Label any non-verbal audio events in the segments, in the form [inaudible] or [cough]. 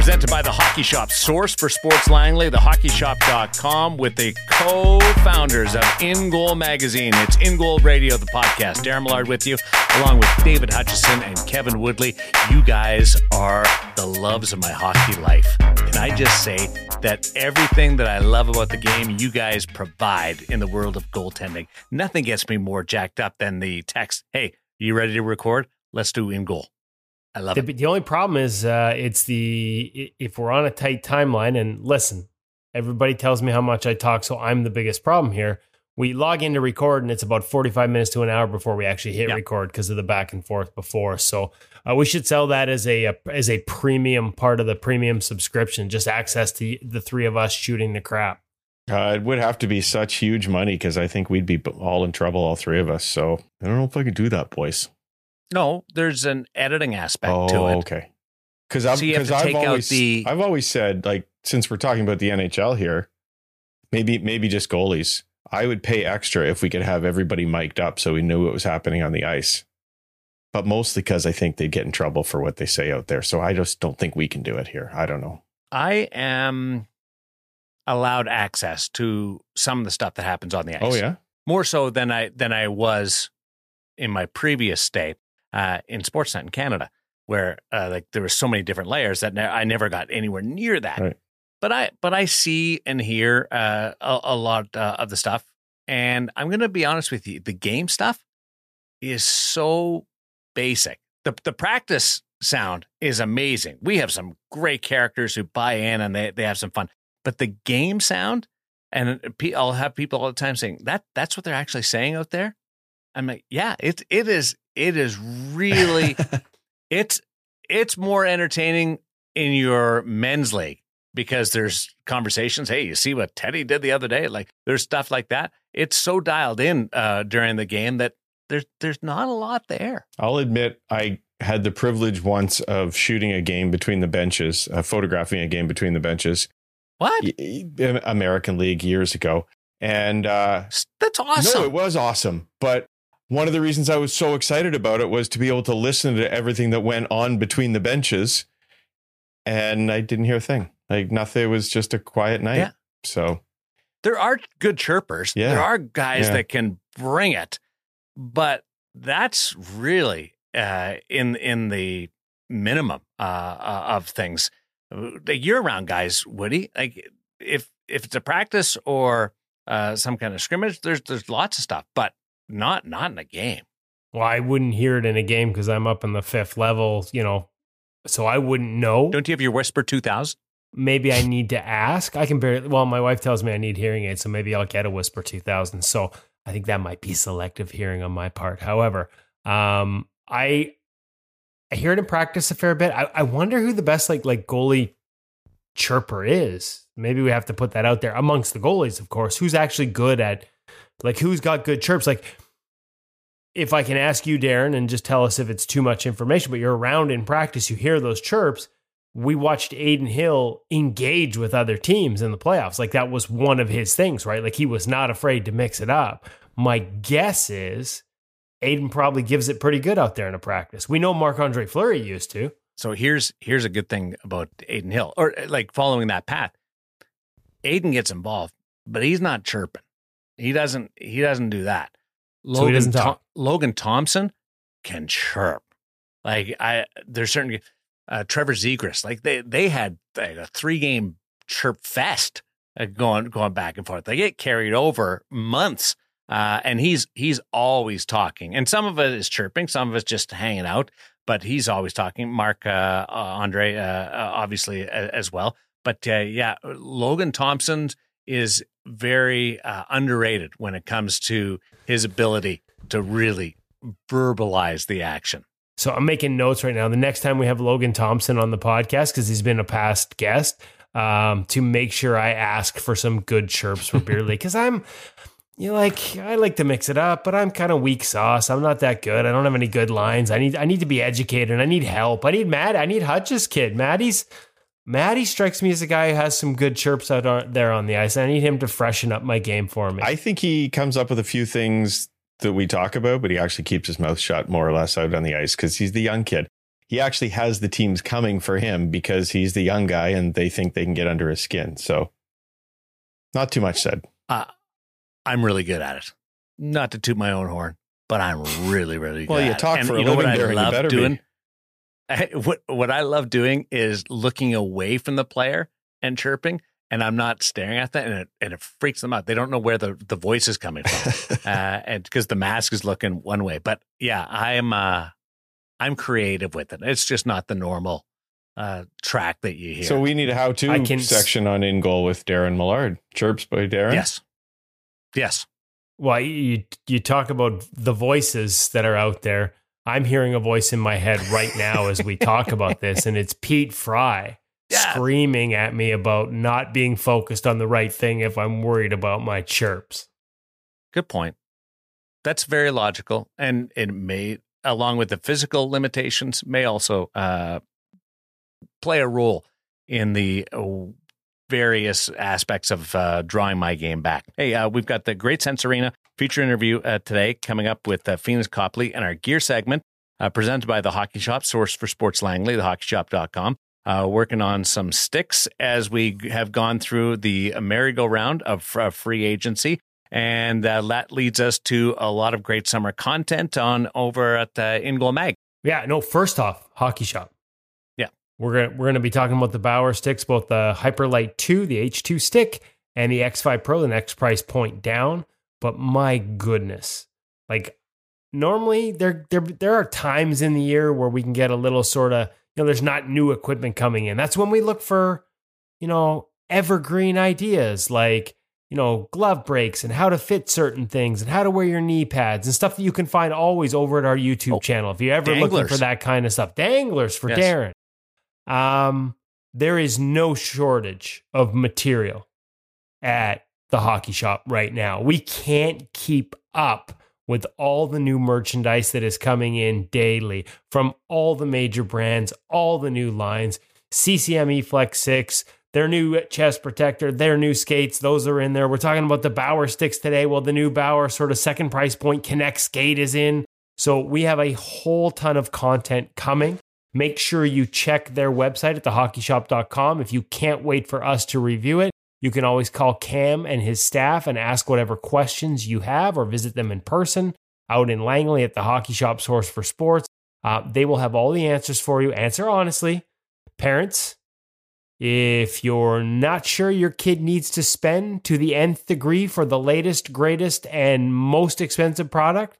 Presented by the Hockey Shop, source for sports Langley, thehockeyshop.com, with the co-founders of In Goal Magazine. It's In Goal Radio, the podcast. Darren Millard with you, along with David Hutchison and Kevin Woodley. You guys are the loves of my hockey life. Can I just say that everything that I love about the game, you guys provide in the world of goaltending. Nothing gets me more jacked up than the text, hey, you ready to record? Let's do In Goal. I love The, it. the only problem is uh, it's the if we're on a tight timeline and listen, everybody tells me how much I talk, so I'm the biggest problem here. We log in to record and it's about 45 minutes to an hour before we actually hit Yeah. record because of the back and forth before. So uh, we should sell that as a, a as a premium part of the premium subscription, just access to the three of us shooting the crap. Uh, it would have to be such huge money because I think we'd be all in trouble, all three of us. So I don't know if I could do that, boys. No, there's an editing aspect oh, to it. okay. Because I've, So you have 'cause to I've always, the- I've always said, like, since we're talking about the NHL here, maybe maybe just goalies. I would pay extra if we could have everybody mic'd up so we knew what was happening on the ice. But mostly because I think they'd get in trouble for what they say out there. So I just don't think we can do it here. I don't know. I am allowed access to some of the stuff that happens on the oh, ice. Oh yeah. more so than I than I was in my previous stay uh, in Sportsnet in Canada, where uh, like there were so many different layers that ne- I never got anywhere near that. Right. But I but I see and hear uh, a, a lot uh, of the stuff, and I'm going to be honest with you, the game stuff is so basic. The the practice sound is amazing. We have some great characters who buy in and they they have some fun. But the game sound and I'll have people all the time saying that that's what they're actually saying out there. I'm like, yeah, it it is it is really [laughs] it's it's more entertaining in your men's league because there's conversations. Hey, you see what Teddy did the other day? Like there's stuff like that. It's so dialed in uh, during the game that there's there's not a lot there. I'll admit I had the privilege once of shooting a game between the benches, uh, photographing a game between the benches, What? American League years ago. And uh, That's awesome. no, it was awesome. But one of the reasons I was so excited about it was to be able to listen to everything that went on between the benches. And I didn't hear a thing. Like nothing. It was just a quiet night. Yeah. So there are good chirpers. Yeah. There are guys Yeah. that can bring it, but that's really uh, in in the minimum uh, uh, of things. The year-round guys, Woody, like if if it's a practice or uh, some kind of scrimmage, there's there's lots of stuff, but not not in a game. Well, I wouldn't hear it in a game because I'm up in the fifth level, you know, so I wouldn't know. Don't you have your Whisper 2000? maybe I need to ask. I can barely. Well, my wife tells me I need hearing aids, so maybe I'll get a Whisper 2000. So I think that might be selective hearing on my part. However, um, I I hear it in practice a fair bit. I, I wonder who the best like like goalie chirper is. Maybe we have to put that out there amongst the goalies, of course. Who's actually good at like who's got good chirps? Like if I can ask you, Darren, and just tell us if it's too much information, but you're around in practice, you hear those chirps we watched Adin Hill engage with other teams in the playoffs. Like that was one of his things, right? Like he was not afraid to mix it up. My guess is Adin probably gives it pretty good out there in a practice. We know Marc Andre Fleury used to. So here's here's a good thing about Adin Hill, or like following that path. Adin gets involved, but he's not chirping. He doesn't. He doesn't do that. So he doesn't talk. Logan Thompson can chirp. Like I, there's certain uh, Trevor Zegras. Like they they had like a three game chirp fest uh, going going back and forth. They get carried over months. Uh, and he's he's always talking, and some of it is chirping, some of it's just hanging out but he's always talking. Mark uh, uh, Andre, uh, uh, obviously as well. But uh, yeah, Logan Thompson is very uh, underrated when it comes to his ability to really verbalize the action. So I'm making notes right now. The next time we have Logan Thompson on the podcast, because he's been a past guest, um, to make sure I ask for some good chirps for Beer [laughs] League. Because I'm, you know, like I like to mix it up, but I'm kind of weak sauce. I'm not that good. I don't have any good lines. I need I need to be educated. I need help. I need Matt. I need Hutch's kid. Maddie's Maddie strikes me as a guy who has some good chirps out on, there on the ice. I need him to freshen up my game for me. I think he comes up with a few things that we talk about, but he actually keeps his mouth shut more or less out on the ice because he's the young kid. he actually has the teams coming for him because he's the young guy and they think they can get under his skin. So, not too much said. Uh, I'm really good at it. Not to toot my own horn, but I'm really, really good. Well, you talk it. for you a know living, what I Darren. You better doing? be. What what I love doing is looking away from the player and chirping, and I'm not staring at them, and it, and it freaks them out. They don't know where the, the voice is coming from, [laughs] uh, and because the mask is looking one way. But yeah, I am uh, I'm creative with it. It's just not the normal uh, track that you hear. So we need a how-to can- section on in goal with Darren Millard. Chirps by Darren. yes, yes, Well, you you talk about the voices that are out there. I'm hearing a voice in my head right now as we talk about this, and it's Pete Fry Yeah. screaming at me about not being focused on the right thing if I'm worried about my chirps. good point. That's very logical, and it may, along with the physical limitations, may also uh, play a role in the uh, various aspects of uh, drawing my game back. Hey, uh, we've got the Great Sense Arena feature interview uh, today coming up with uh, Pheonix Copley and our gear segment uh, presented by the Hockey Shop, source for Sports Langley, thehockeyshop.com. Uh, working on some sticks as we have gone through the merry-go-round of uh, free agency. And uh, that leads us to a lot of great summer content on over at uh, In Goal Mag. Yeah, no, first off, Hockey Shop. Yeah. We're going we're going to be talking about the Bauer sticks, both the Hyperlite 2, the H2 stick, and the X5 Pro, the next price point down. But my goodness. Like normally there there there are times in the year where we can get a little sort of, you know, there's not new equipment coming in. That's when we look for, you know, evergreen ideas like you know, glove breaks and how to fit certain things and how to wear your knee pads and stuff that you can find always over at our YouTube Oh, channel. If you're ever looking for that kind of stuff, danglers for Yes. Darren. Um, there is no shortage of material at the hockey shop right now. We can't keep up with all the new merchandise that is coming in daily from all the major brands, all the new lines. CCM Flex 6, their new chest protector, their new skates, those are in there. We're talking about the Bauer sticks today. Well, the new Bauer sort of second price point Connect skate is in. So we have a whole ton of content coming. Make sure you check their website at thehockeyshop.com. If you can't wait for us to review it, you can always call Cam and his staff and ask whatever questions you have or visit them in person out in Langley at the Hockey Shop Source for Sports. Uh, they will have all the answers for you. Answer honestly. Parents, if you're not sure your kid needs to spend to the nth degree for the latest, greatest, and most expensive product,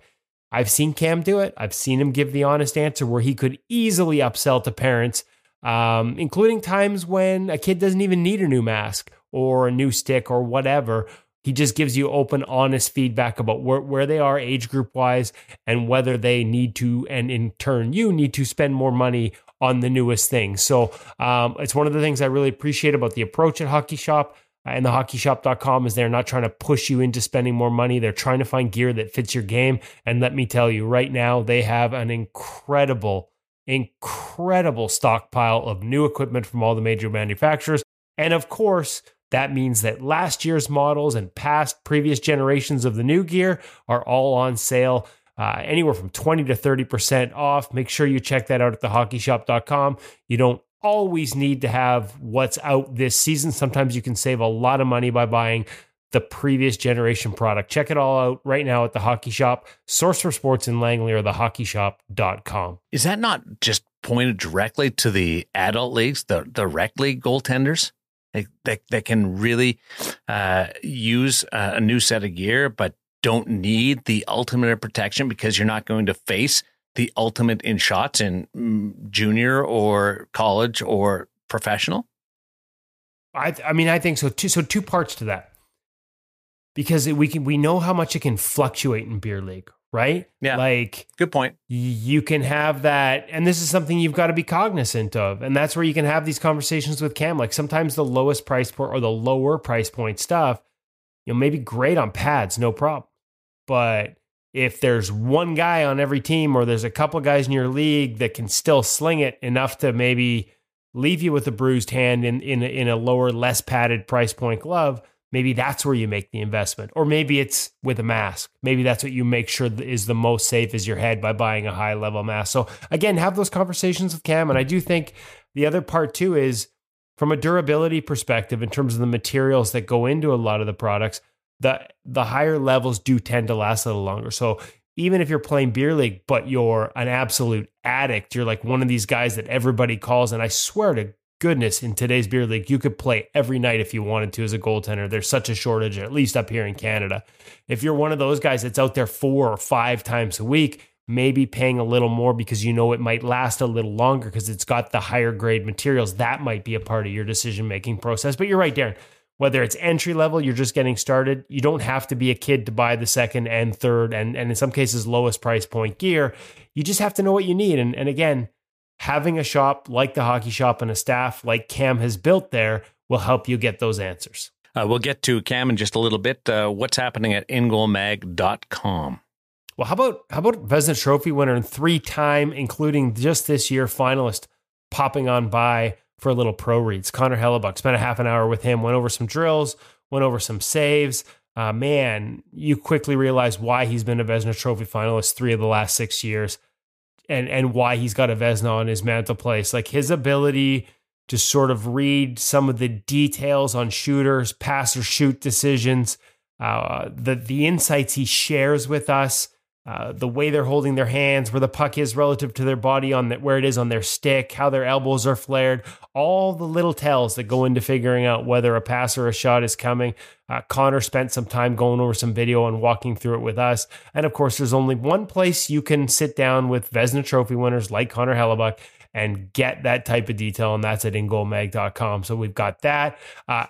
I've seen Cam do it. I've seen him give the honest answer where he could easily upsell to parents, um, including times when a kid doesn't even need a new mask or a new stick or whatever. He just gives you open, honest feedback about where, where they are age group wise and whether they need to, and in turn, you need to spend more money on the newest thing. So um, it's one of the things I really appreciate about the approach at Hockey Shop uh, and the hockeyshop.com is they're not trying to push you into spending more money. They're trying to find gear that fits your game. And let me tell you, right now, they have an incredible, incredible stockpile of new equipment from all the major manufacturers. And of course, that means that last year's models and past previous generations of the new gear are all on sale. Uh, anywhere from 20 to 30% off. Make sure you check that out at thehockeyshop.com. You don't always need to have what's out this season. Sometimes you can save a lot of money by buying the previous generation product. Check it all out right now at the Hockey Shop, source for sports in Langley or thehockeyshop.com. Is that not just pointed directly to the adult leagues, the the rec league goaltenders? That that can really uh, use a new set of gear, but don't need the ultimate protection because you're not going to face the ultimate in shots in mm, junior or college or professional. I, I mean, I think so. Two, so two parts to that, because we can we know how much it can fluctuate in beer league, right? Yeah. like Good point. you can have that and this is something you've got to be cognizant of and that's where you can have these conversations with cam like sometimes the lowest price point or the lower price point stuff you know maybe great on pads no problem but if there's one guy on every team or there's a couple guys in your league that can still sling it enough to maybe leave you with a bruised hand in in, in a lower less padded price point glove maybe that's where you make the investment. Or maybe it's with a mask. Maybe that's what you make sure is the most safe is your head by buying a high level mask. So again, have those conversations with Cam. And I do think the other part too is from a durability perspective, in terms of the materials that go into a lot of the products, the the higher levels do tend to last a little longer. So even if you're playing beer league, but you're an absolute addict, you're like one of these guys that everybody calls, and I swear to goodness, in today's beer league, you could play every night if you wanted to as a goaltender. There's such a shortage, at least up here in Canada. If you're one of those guys that's out there four or five times a week, maybe paying a little more because you know it might last a little longer because it's got the higher grade materials. That might be a part of your decision making process. But you're right, Darren. Whether it's entry level, you're just getting started. You don't have to be a kid to buy the second and third, and, and in some cases, lowest price point gear. You just have to know what you need. And, and again, having a shop like the hockey shop and a staff like Cam has built there will help you get those answers. Uh, we'll get to Cam in just a little bit. Uh, what's happening at ingoalmag.com? Well, how about how about Vezina Trophy winner and three time, including just this year finalist, popping on by for a little pro reads. Connor Hellebuyck spent a half an hour with him, went over some drills, went over some saves. Uh, man, you quickly realize why he's been a Vezina Trophy finalist three of the last six years and and why he's got a Vezina on his mantle place. Like his ability to sort of read some of the details on shooters, pass or shoot decisions, uh, the the insights he shares with us, uh, the way they're holding their hands, where the puck is relative to their body on the, where it is on their stick, how their elbows are flared, all the little tells that go into figuring out whether a pass or a shot is coming. Uh, Connor spent some time going over some video and walking through it with us. And of course, there's only one place you can sit down with Vezina Trophy winners like Connor Hellebuyck and get that type of detail, and that's at ingoalmag.com. So we've got that. Uh,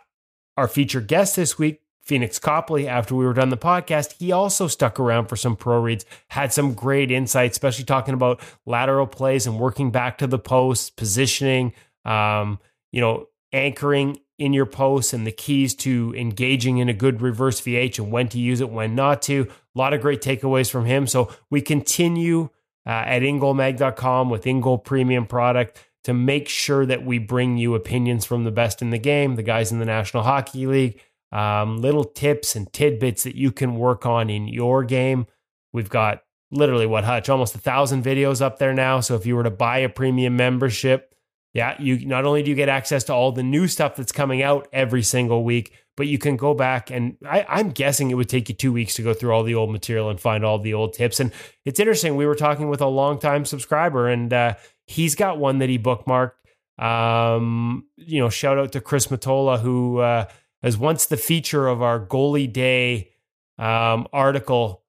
our featured guest this week, Pheonix Copley, after we were done the podcast, he also stuck around for some pro reads, had some great insights, especially talking about lateral plays and working back to the post, positioning, um, you know, anchoring in your posts and the keys to engaging in a good reverse VH and when to use it, when not to. A lot of great takeaways from him. So we continue uh, at ingoalmag.com with InGoal Premium product to make sure that we bring you opinions from the best in the game, the guys in the National Hockey League um, little tips and tidbits that you can work on in your game. We've got literally what Hutch almost a thousand videos up there now. So if you were to buy a premium membership, yeah, you not only do you get access to all the new stuff that's coming out every single week, but you can go back and I, I'm guessing it would take you two weeks to go through all the old material and find all the old tips. And it's interesting. We were talking with a longtime subscriber, and uh, he's got one that he bookmarked. Um, you know, shout out to Chris Matola who uh, as once the feature of our goalie day um, article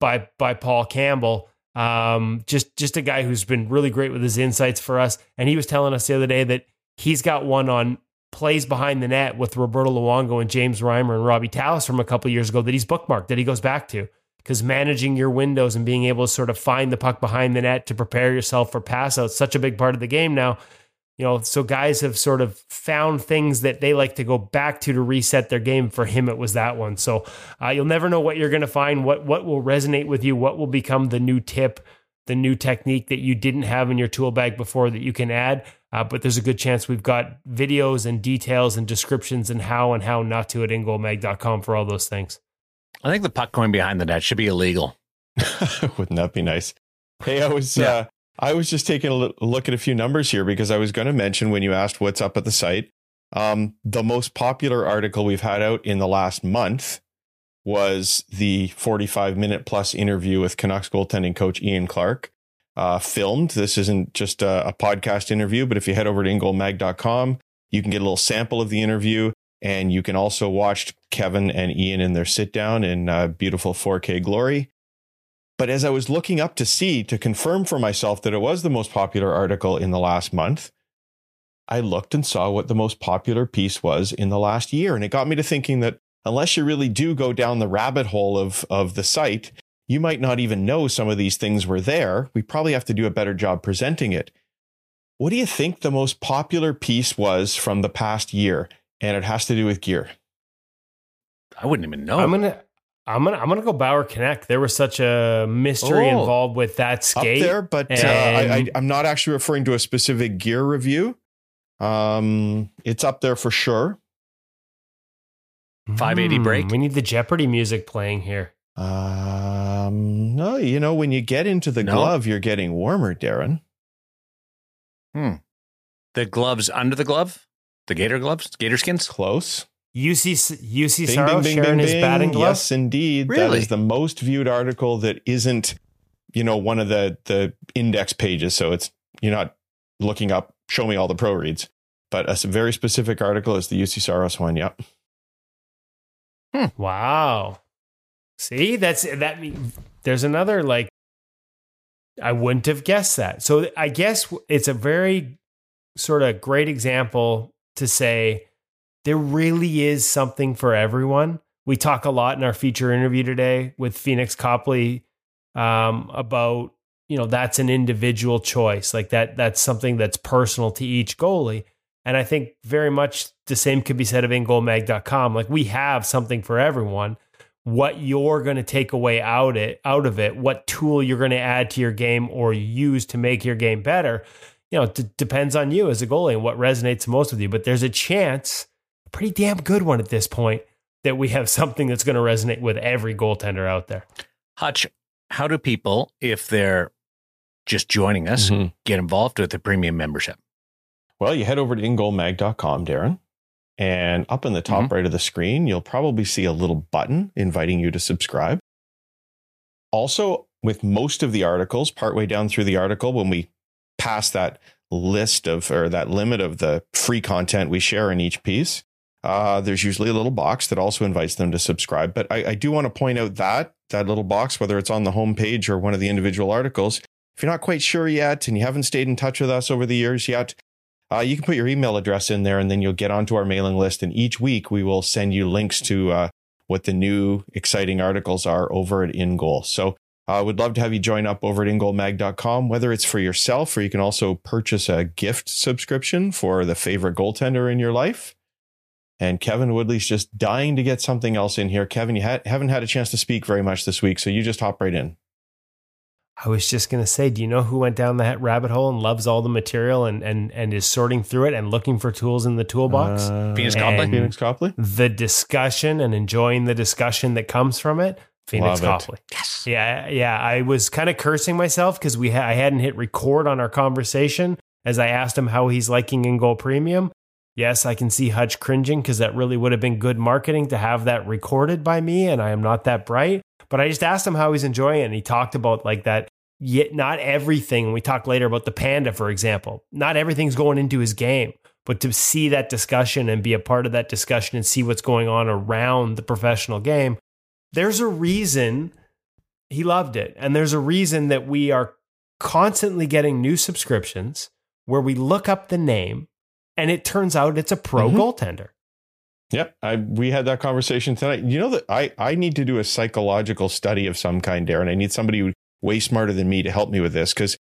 by by Paul Campbell. Um, just just a guy who's been really great with his insights for us. And he was telling us the other day that he's got one on plays behind the net with Roberto Luongo and James Reimer and Robb Tallas from a couple years ago that he's bookmarked that he goes back to because managing your windows and being able to sort of find the puck behind the net to prepare yourself for pass out such a big part of the game now you know, so guys have sort of found things that they like to go back to to reset their game. For him, it was that one. So uh, you'll never know what you're going to find, what what will resonate with you, what will become the new tip, the new technique that you didn't have in your tool bag before that you can add. Uh, but there's a good chance we've got videos and details and descriptions and how and how not to at ingoalmag.com for all those things. I think the puck going behind the net should be illegal. [laughs] Wouldn't that be nice? Hey, I was yeah. uh, I was just taking a look at a few numbers here because I was going to mention when you asked what's up at the site. Um, the most popular article we've had out in the last month was the 45 minute plus interview with Canucks goaltending coach Ian Clark. Uh, filmed. This isn't just a, a, podcast interview, but if you head over to ingoalmag.com, you can get a little sample of the interview. And you can also watch Kevin and Ian in their sit down in uh, beautiful 4K glory. But as I was looking up to see to confirm for myself that it was the most popular article in the last month, I looked and saw what the most popular piece was in the last year. And it got me to thinking that unless you really do go down the rabbit hole of, of the site, you might not even know some of these things were there. We probably have to do a better job presenting it. What do you think the most popular piece was from the past year? And it has to do with gear. I wouldn't even know. I'm gonna I'm gonna I'm gonna go Bauer Connect. There was such a mystery oh, involved with that skate up there, but uh, I, am not actually referring to a specific gear review. Um, it's up there for sure. 580 break? Hmm, We need the Jeopardy music playing here. Um, no, you know, when you get into the No. glove, you're getting warmer, Darren. Hmm. The gloves under the glove? The gator gloves? Gator skins? Close. UC UC Bing, Saro bing, bing, sharing bing, his bing. batting glove. Yes, indeed. That Really? is the most viewed article that isn't, you know, one of the the index pages. So it's you're not looking up. Show me all the pro reads, but a very specific article is the Juuse Saros one. Yep. Hmm. Wow. See, that's that. mean- There's another like. I wouldn't have guessed that. So I guess it's a very sort of great example to say there really is something for everyone. We talk a lot in our feature interview today with Pheonix Copley um, about you know that's an individual choice, like that. That's something that's personal to each goalie. And I think very much the same could be said of ingoalmag.com. Like we have something for everyone. What you're going to take away out it out of it, what tool you're going to add to your game or use to make your game better, you know, d- depends on you as a goalie and what resonates most with you. But there's a chance, pretty damn good one at this point, that we have [laughs] something that's going to resonate with every goaltender out there. Hutch, how do people, if they're just joining us, Mhm. get involved with the premium membership? Well, you head over to ingoalmag.com, Darren, and up in the top right of the screen, you'll probably see a little button inviting you to subscribe. Also, with most of the articles, partway down through the article, when we pass that list of or that limit of the free content we share in each piece, uh, there's usually a little box that also invites them to subscribe. But I, I do want to point out that that little box, whether it's on the homepage or one of the individual articles, if you're not quite sure yet and you haven't stayed in touch with us over the years yet, uh, you can put your email address in there and then you'll get onto our mailing list. And each week we will send you links to uh, what the new exciting articles are over at InGoal. So I uh, would love to have you join up over at ingoalmag.com, whether it's for yourself or you can also purchase a gift subscription for the favorite goaltender in your life. And Kevin Woodley's just dying to get something else in here. Kevin, you ha- haven't had a chance to speak very much this week, so you just hop right in. I was just going to say, do you know who went down that rabbit hole and loves all the material and, and, and is sorting through it and looking for tools in the toolbox? Uh, Pheonix Copley? Pheonix Copley? the discussion and enjoying the discussion that comes from it. Pheonix Love it. Copley. Yes. Yeah, yeah. I was kind of cursing myself because we ha- I hadn't hit record on our conversation as I asked him how he's liking in goal premium. Yes, I can see Hutch cringing because that really would have been good marketing to have that recorded by me, and I am not that bright. But I just asked him how he's enjoying it, and he talked about like that. Yet not everything. We talked later about the panda, for example. Not everything's going into his game, but to see that discussion and be a part of that discussion and see what's going on around the professional game, there's a reason he loved it. And there's a reason that we are constantly getting new subscriptions where we look up the name and it turns out it's a pro Mhm. goaltender. Yep, I we had that conversation tonight. You know that I I need to do a psychological study of some kind, Darren. I need somebody way smarter than me to help me with this because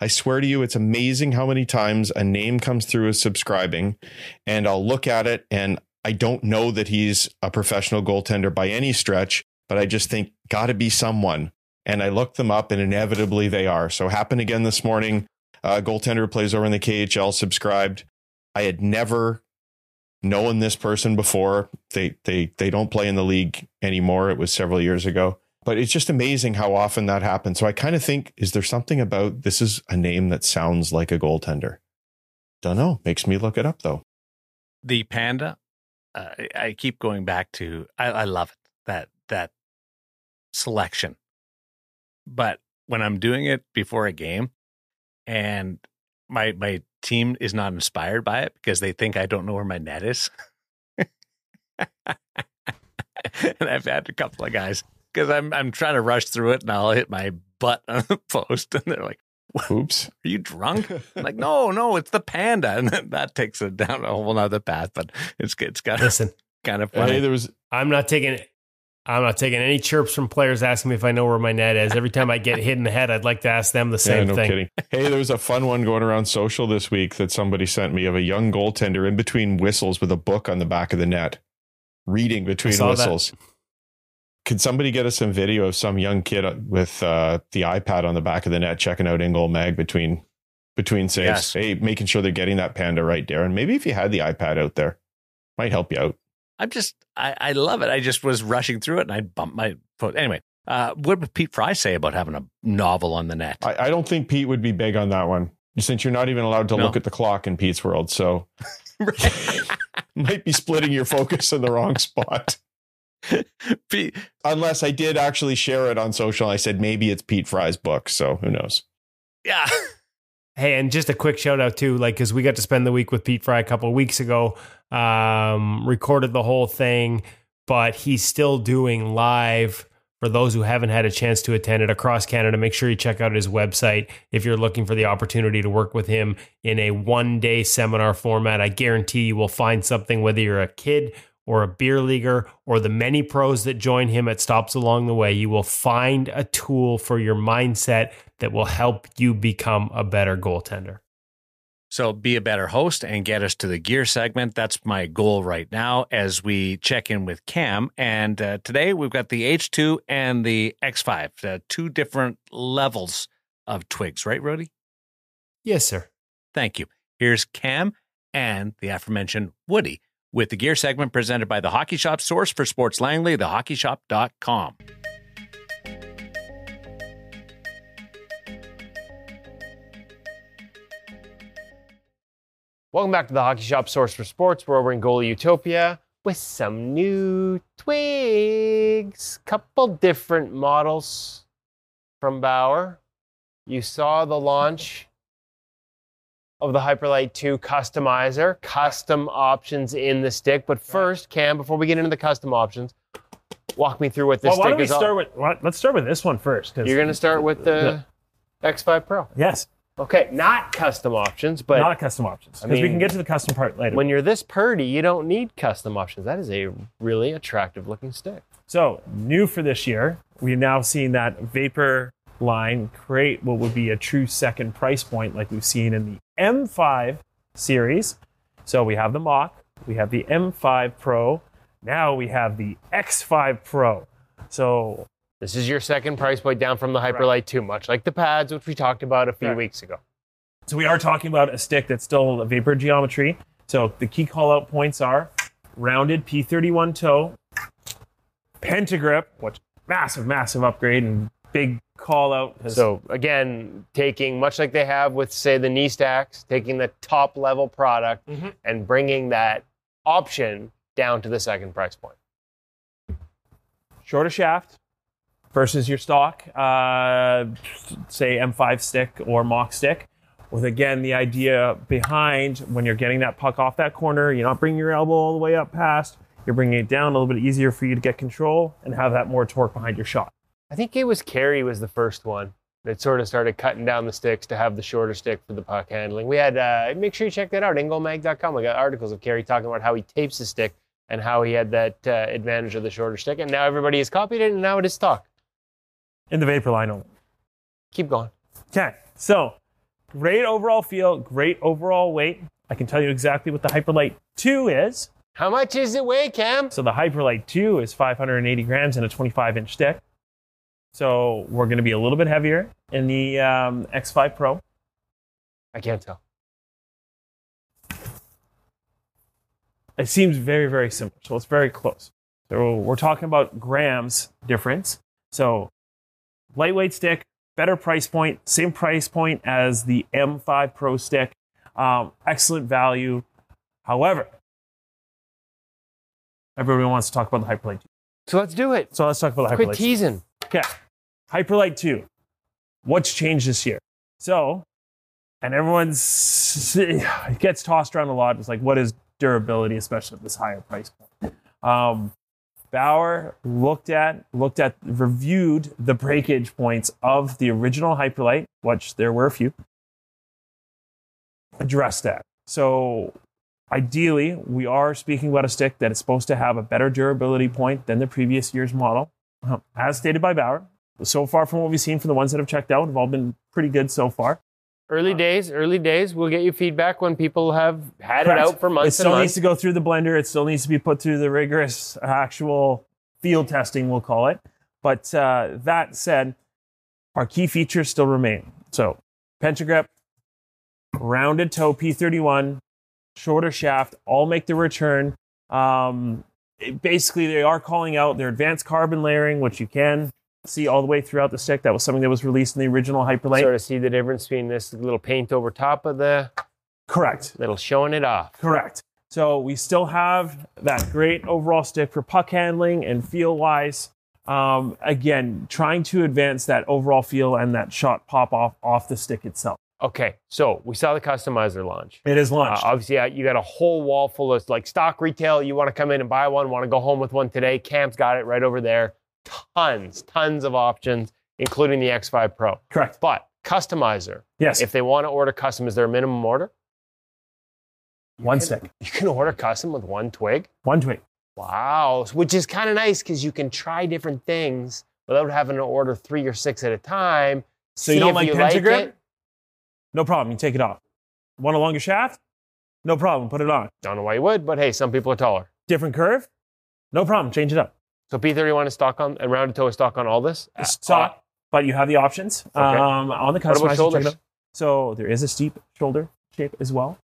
I swear to you, it's amazing how many times a name comes through as subscribing, and I'll look at it and I don't know that he's a professional goaltender by any stretch, but I just think got to be someone, and I look them up, and inevitably they are. So happened again this morning. Uh, goaltender plays over in the KHL subscribed. I had never known this person before. They they they don't play in the league anymore. It was several years ago. But it's just amazing how often that happens. So I kind of think, is there something about this is a name that sounds like a goaltender? Don't know. Makes me look it up though. The panda, uh, I- keep going back to, I, I love it, that, that selection. But when I'm doing it before a game and my, my team is not inspired by it because they think I don't know where my net is. [laughs] and I've had a couple of guys because I'm I'm trying to rush through it and I'll hit my butt on the [laughs] post and they're like, Oops. "Are you drunk?" I'm [laughs] like, no, no, it's the panda, and that takes it down a whole nother path. But it's it's kind of Listen, kind of Hey, funny. there was I'm not taking I'm not taking any chirps from players asking me if I know where my net is. Every time I get hit in the head, I'd like to ask them the yeah, same no thing. kidding. Hey, there was a fun one going around social this week that somebody sent me of a young goaltender in between whistles with a book on the back of the net, reading between saw that. whistles. Could somebody get us some video of some young kid with uh, the iPad on the back of the net checking out Ingol Mag between between saves? Yes. Hey, making sure they're getting that panda right, Darren. Maybe if you had the iPad out there, might help you out. I'm just, I, I love it. I just was rushing through it and I bumped my foot. Anyway, uh, what would Pete Fry say about having a novel on the net? I, I don't think Pete would be big on that one since you're not even allowed to No. look at the clock in Pete's world. So [laughs] [laughs] might be splitting your focus in the wrong spot. [laughs] Pete, Unless I did actually share it on social. I said maybe it's Pete Fry's book. So who knows? yeah. Hey, and just a quick shout out too, like because we got to spend the week with Pete Fry a couple weeks ago. Um, recorded the whole thing, but he's still doing live for those who haven't had a chance to attend it across Canada. Make sure you check out his website if you're looking for the opportunity to work with him in a one day seminar format. I guarantee you will find something whether you're a kid or a beer leaguer or the many pros that join him at stops along the way. You will find a tool for your mindset that will help you become a better goaltender. So be a better host and get us to the gear segment. That's my goal right now as we check in with Cam. And uh, today we've got the H2 and the X5, uh, two different levels of twigs, right, Rody? Yes, sir. Thank you. Here's Cam and the aforementioned Woody with the gear segment presented by the Hockey Shop source for Sports Langley, thehockeyshop.com. Welcome back to the Hockey Shop Source for Sports. We're over in Goalie Utopia with some new twigs. Couple different models from Bauer. You saw the launch of the Hyperlite 2 Customizer, custom options in the stick. But first, Cam, before we get into the custom options, walk me through what this Well, why stick don't we is all- start with? why- Let's start with this one first. 'cause- You're going to start with the X5 Pro. yes, Okay, not custom options, but not custom options because we mean, can get to the custom part later. when you're this purdy, you don't need custom options. That is a really attractive looking stick. so new for this year, we've now seen that Vapor line create what would be a true second price point, like we've seen in the M5 series. So we have the Mach, we have the M5 Pro, now we have the X5 Pro. So This is your second price point down from the Hyperlite 2, much like the pads, which we talked about a few Correct. weeks ago. So we are talking about a stick that's still a vapor geometry. So the key call out points are rounded P31 toe, pentagrip, which massive, massive upgrade and big call out. So again, taking much like they have with say the knee stacks, taking the top level product Mhm. and bringing that option down to the second price point. shorter shaft versus your stock, uh, say M5 stick or Mach stick. With again the idea behind when you're getting that puck off that corner, you're not bringing your elbow all the way up past. You're bringing it down a little bit easier for you to get control and have that more torque behind your shot. I think it was Carey was the first one that sort of started cutting down the sticks to have the shorter stick for the puck handling. We had uh, make sure you check that out, ingoalmag.com. We got articles of Carey talking about how he tapes his stick and how he had that uh, advantage of the shorter stick, and now everybody has copied it, and now it is stock. In the vapor line only. Keep going. Okay, so great overall feel, great overall weight. I can tell you exactly what the Hyperlite 2 is. How much is it weigh, Cam? So the Hyperlite 2 is 580 grams and a 25 inch stick. So we're going to be a little bit heavier in the um, X5 Pro. I can't tell. It seems very, very similar. So it's very close. So we're talking about grams difference. So lightweight stick, better price point, same price point as the M5 Pro stick. Um, excellent value. However, everybody wants to talk about the Hyperlite 2. So let's do it. So let's talk about the Quit Hyperlite 2. teasing. Okay. Hyperlite 2. What's changed this year? So, and everyone's, [sighs] it gets tossed around a lot. It's like, what is durability, especially at this higher price point? Um, Bauer looked at, looked at, reviewed the breakage points of the original Hyperlite, which there were a few, addressed that. So, ideally, we are speaking about a stick that is supposed to have a better durability point than the previous year's model. Uh, as stated by Bauer. So far, from what we've seen from the ones that have checked out, have all been pretty good so far. Early days, early days. We'll get you feedback when people have had it out for months. It still needs to go through the blender. It still needs to be put through the rigorous actual field testing, we'll call it. But uh, that said, our key features still remain. So, pentagrip, rounded toe P31, shorter shaft, all make the return. Um, it- basically, they are calling out their advanced carbon layering, which you can see all the way throughout the stick. That was something that was released in the original Hyperlite. Sort of see the difference between this little paint over top of the Correct. little showing it off. Correct. So we still have that great overall stick for puck handling and feel wise. Um, again, trying to advance that overall feel and that shot pop off off the stick itself. Okay, so we saw the customizer launch. It is Uh, launched. obviously, uh, you got a whole wall full of like stock retail. You want to come in and buy one, want to go home with one today. Cam's got it right over there. Tons, tons of options, including the X5 Pro. Correct. But customizer, Yes. if they want to order custom, is there a minimum order? one stick, You can order custom with one twig. one twig. Wow, which is kind of nice because you can try different things without having to order three or six at a time. So you don't like you pentagrip? it. No problem. You take it off. Want a longer shaft? No problem. Put it on. Don't know why you would, but hey, some people are taller. Different curve? No problem. Change it up. So P31 is stock on and rounded toe is stock on all this. Uh, Stock, but you have the options um, on the customizer. Check it shoulders? out. So there is a steep shoulder shape as well.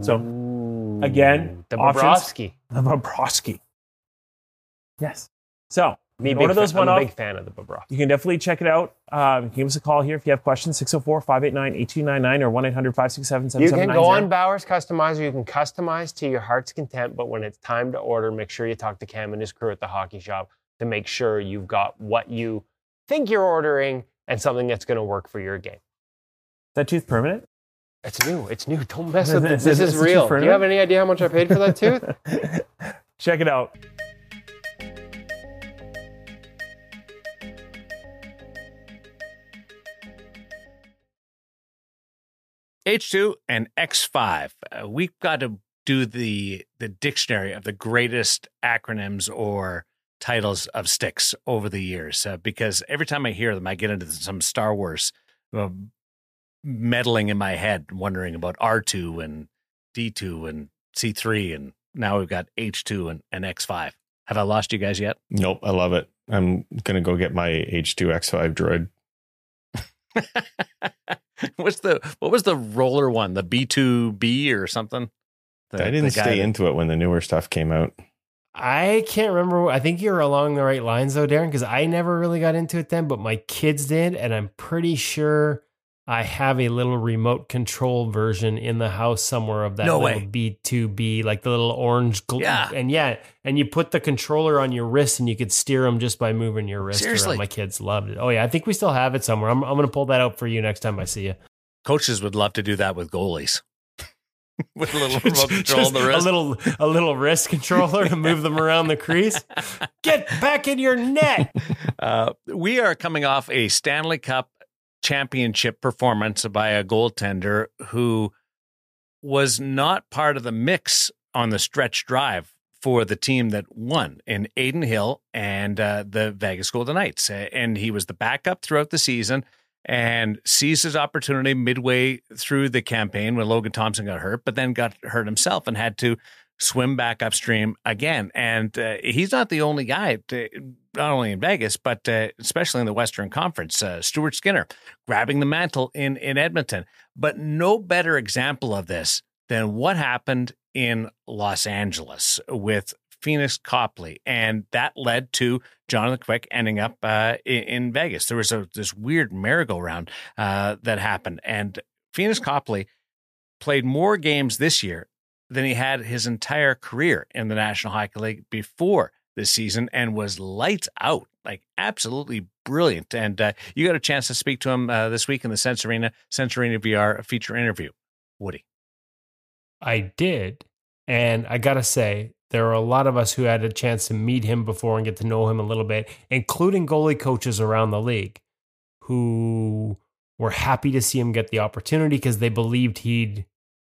So Ooh, again, the. Bobrovsky. the Bobrovsky. Yes. So Me, big order those fan, one I'm a off. big fan of the Bobrovsky. You can definitely check it out. Um, give us a call here if you have questions 604 589 8299 or 1 800 567 You can go on Bauer's Customizer. You can customize to your heart's content, but when it's time to order, make sure you talk to Cam and his crew at the hockey shop to make sure you've got what you think you're ordering and something that's going to work for your game. Is that tooth permanent? It's new. It's new. Don't mess with [laughs] it- it. is This is is real. Do you have any idea how much I paid for that tooth? [laughs] check it out. H2 and X5. Uh, we've got to do the the dictionary of the greatest acronyms or titles of sticks over the years uh, because every time I hear them, I get into some Star Wars uh, meddling in my head, wondering about R2 and D2 and C3, and now we've got H2 and, and X5. Have I lost you guys yet? Nope, I love it. I'm gonna go get my H2X5 droid. [laughs] What's the what was the roller one? The B2B or something? The- I didn't stay that- into it when the newer stuff came out. I can't remember. I think you're along the right lines though, Darren, because I never really got into it then, but my kids did, and I'm pretty sure I have a little remote control version in the house somewhere of that No little. B2B, like the little orange. Gl- Yeah. and yeah, and you put the controller on your wrist, and you could steer them just by moving your wrist Seriously? around. My kids loved it. Oh yeah, I think we still have it somewhere. I'm I'm gonna pull that out for you next time I see you. Coaches would love to do that with goalies. [laughs] with a little [laughs] remote control on the wrist. A little a little wrist controller to move them around the crease. [laughs] Get back in your net. Uh, we are coming off a Stanley Cup championship performance by a goaltender who was not part of the mix on the stretch drive for the team that won in Adin Hill and uh, the Vegas Golden Knights. And he was the backup throughout the season and seized his opportunity midway through the campaign when Logan Thompson got hurt, but then got hurt himself and had to swim back upstream again. And uh, he's not the only guy, to, not only in Vegas, but uh, especially in the Western Conference. Uh, Stuart Skinner grabbing the mantle in, in Edmonton. But no better example of this than what happened in Los Angeles with Pheonix Copley. And that led to Jonathan Quick ending up uh, in, in Vegas. There was a, this weird merry-go-round uh, that happened. And Pheonix Copley played more games this year than he had his entire career in the National Hockey League before this season and was lights out, like absolutely brilliant. And uh, you got a chance to speak to him uh, this week in the Sense Arena, Sense Arena VR feature interview. Woody. I did. And I got to say, there are a lot of us who had a chance to meet him before and get to know him a little bit, including goalie coaches around the league who were happy to see him get the opportunity because they believed he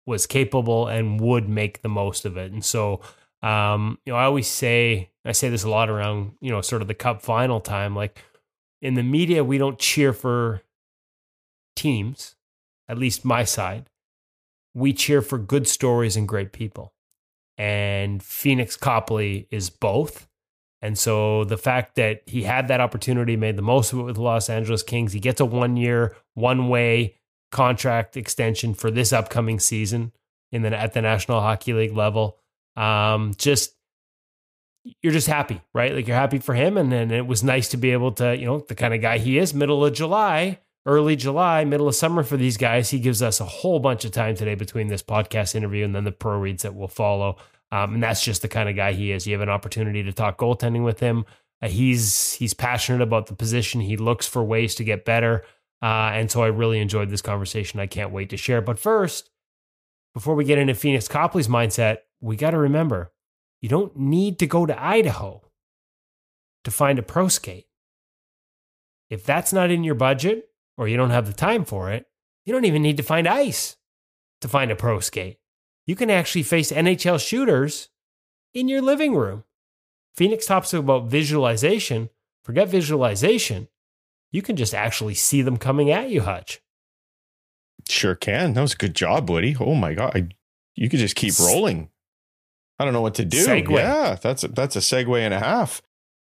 was capable and would make the most of it. And so, um, you know, I always say, I say this a lot around, you know, sort of the cup final time. Like in the media, we don't cheer for teams, at least my side we cheer for good stories and great people. And Pheonix Copley is both. And so the fact that he had that opportunity, made the most of it with the Los Angeles Kings, he gets a one year, one way contract extension for this upcoming season in the at the National Hockey League level. Um, just you're just happy, right? Like you're happy for him. And then it was nice to be able to, you know, the kind of guy he is, middle of July, early July, middle of summer for these guys. He gives us a whole bunch of time today between this podcast interview and then the pro reads that will follow. Um, and that's just the kind of guy he is. You have an opportunity to talk goaltending with him. Uh, he's he's passionate about the position. He looks for ways to get better. Uh, and so I really enjoyed this conversation. I can't wait to share. But first, before we get into Pheonix Copley's mindset, we got to remember you don't need to go to Idaho to find a pro skate. If that's not in your budget or you don't have the time for it, you don't even need to find ice to find a pro skate. You can actually face NHL shooters in your living room. Pheonix talks about visualization. Forget visualization. You can just actually see them coming at you, Hutch. Sure can. That was a good job, Woody. Oh my god, I, you could just keep rolling. I don't know what to do. Segue. Yeah, that's a, that's a segue and a half.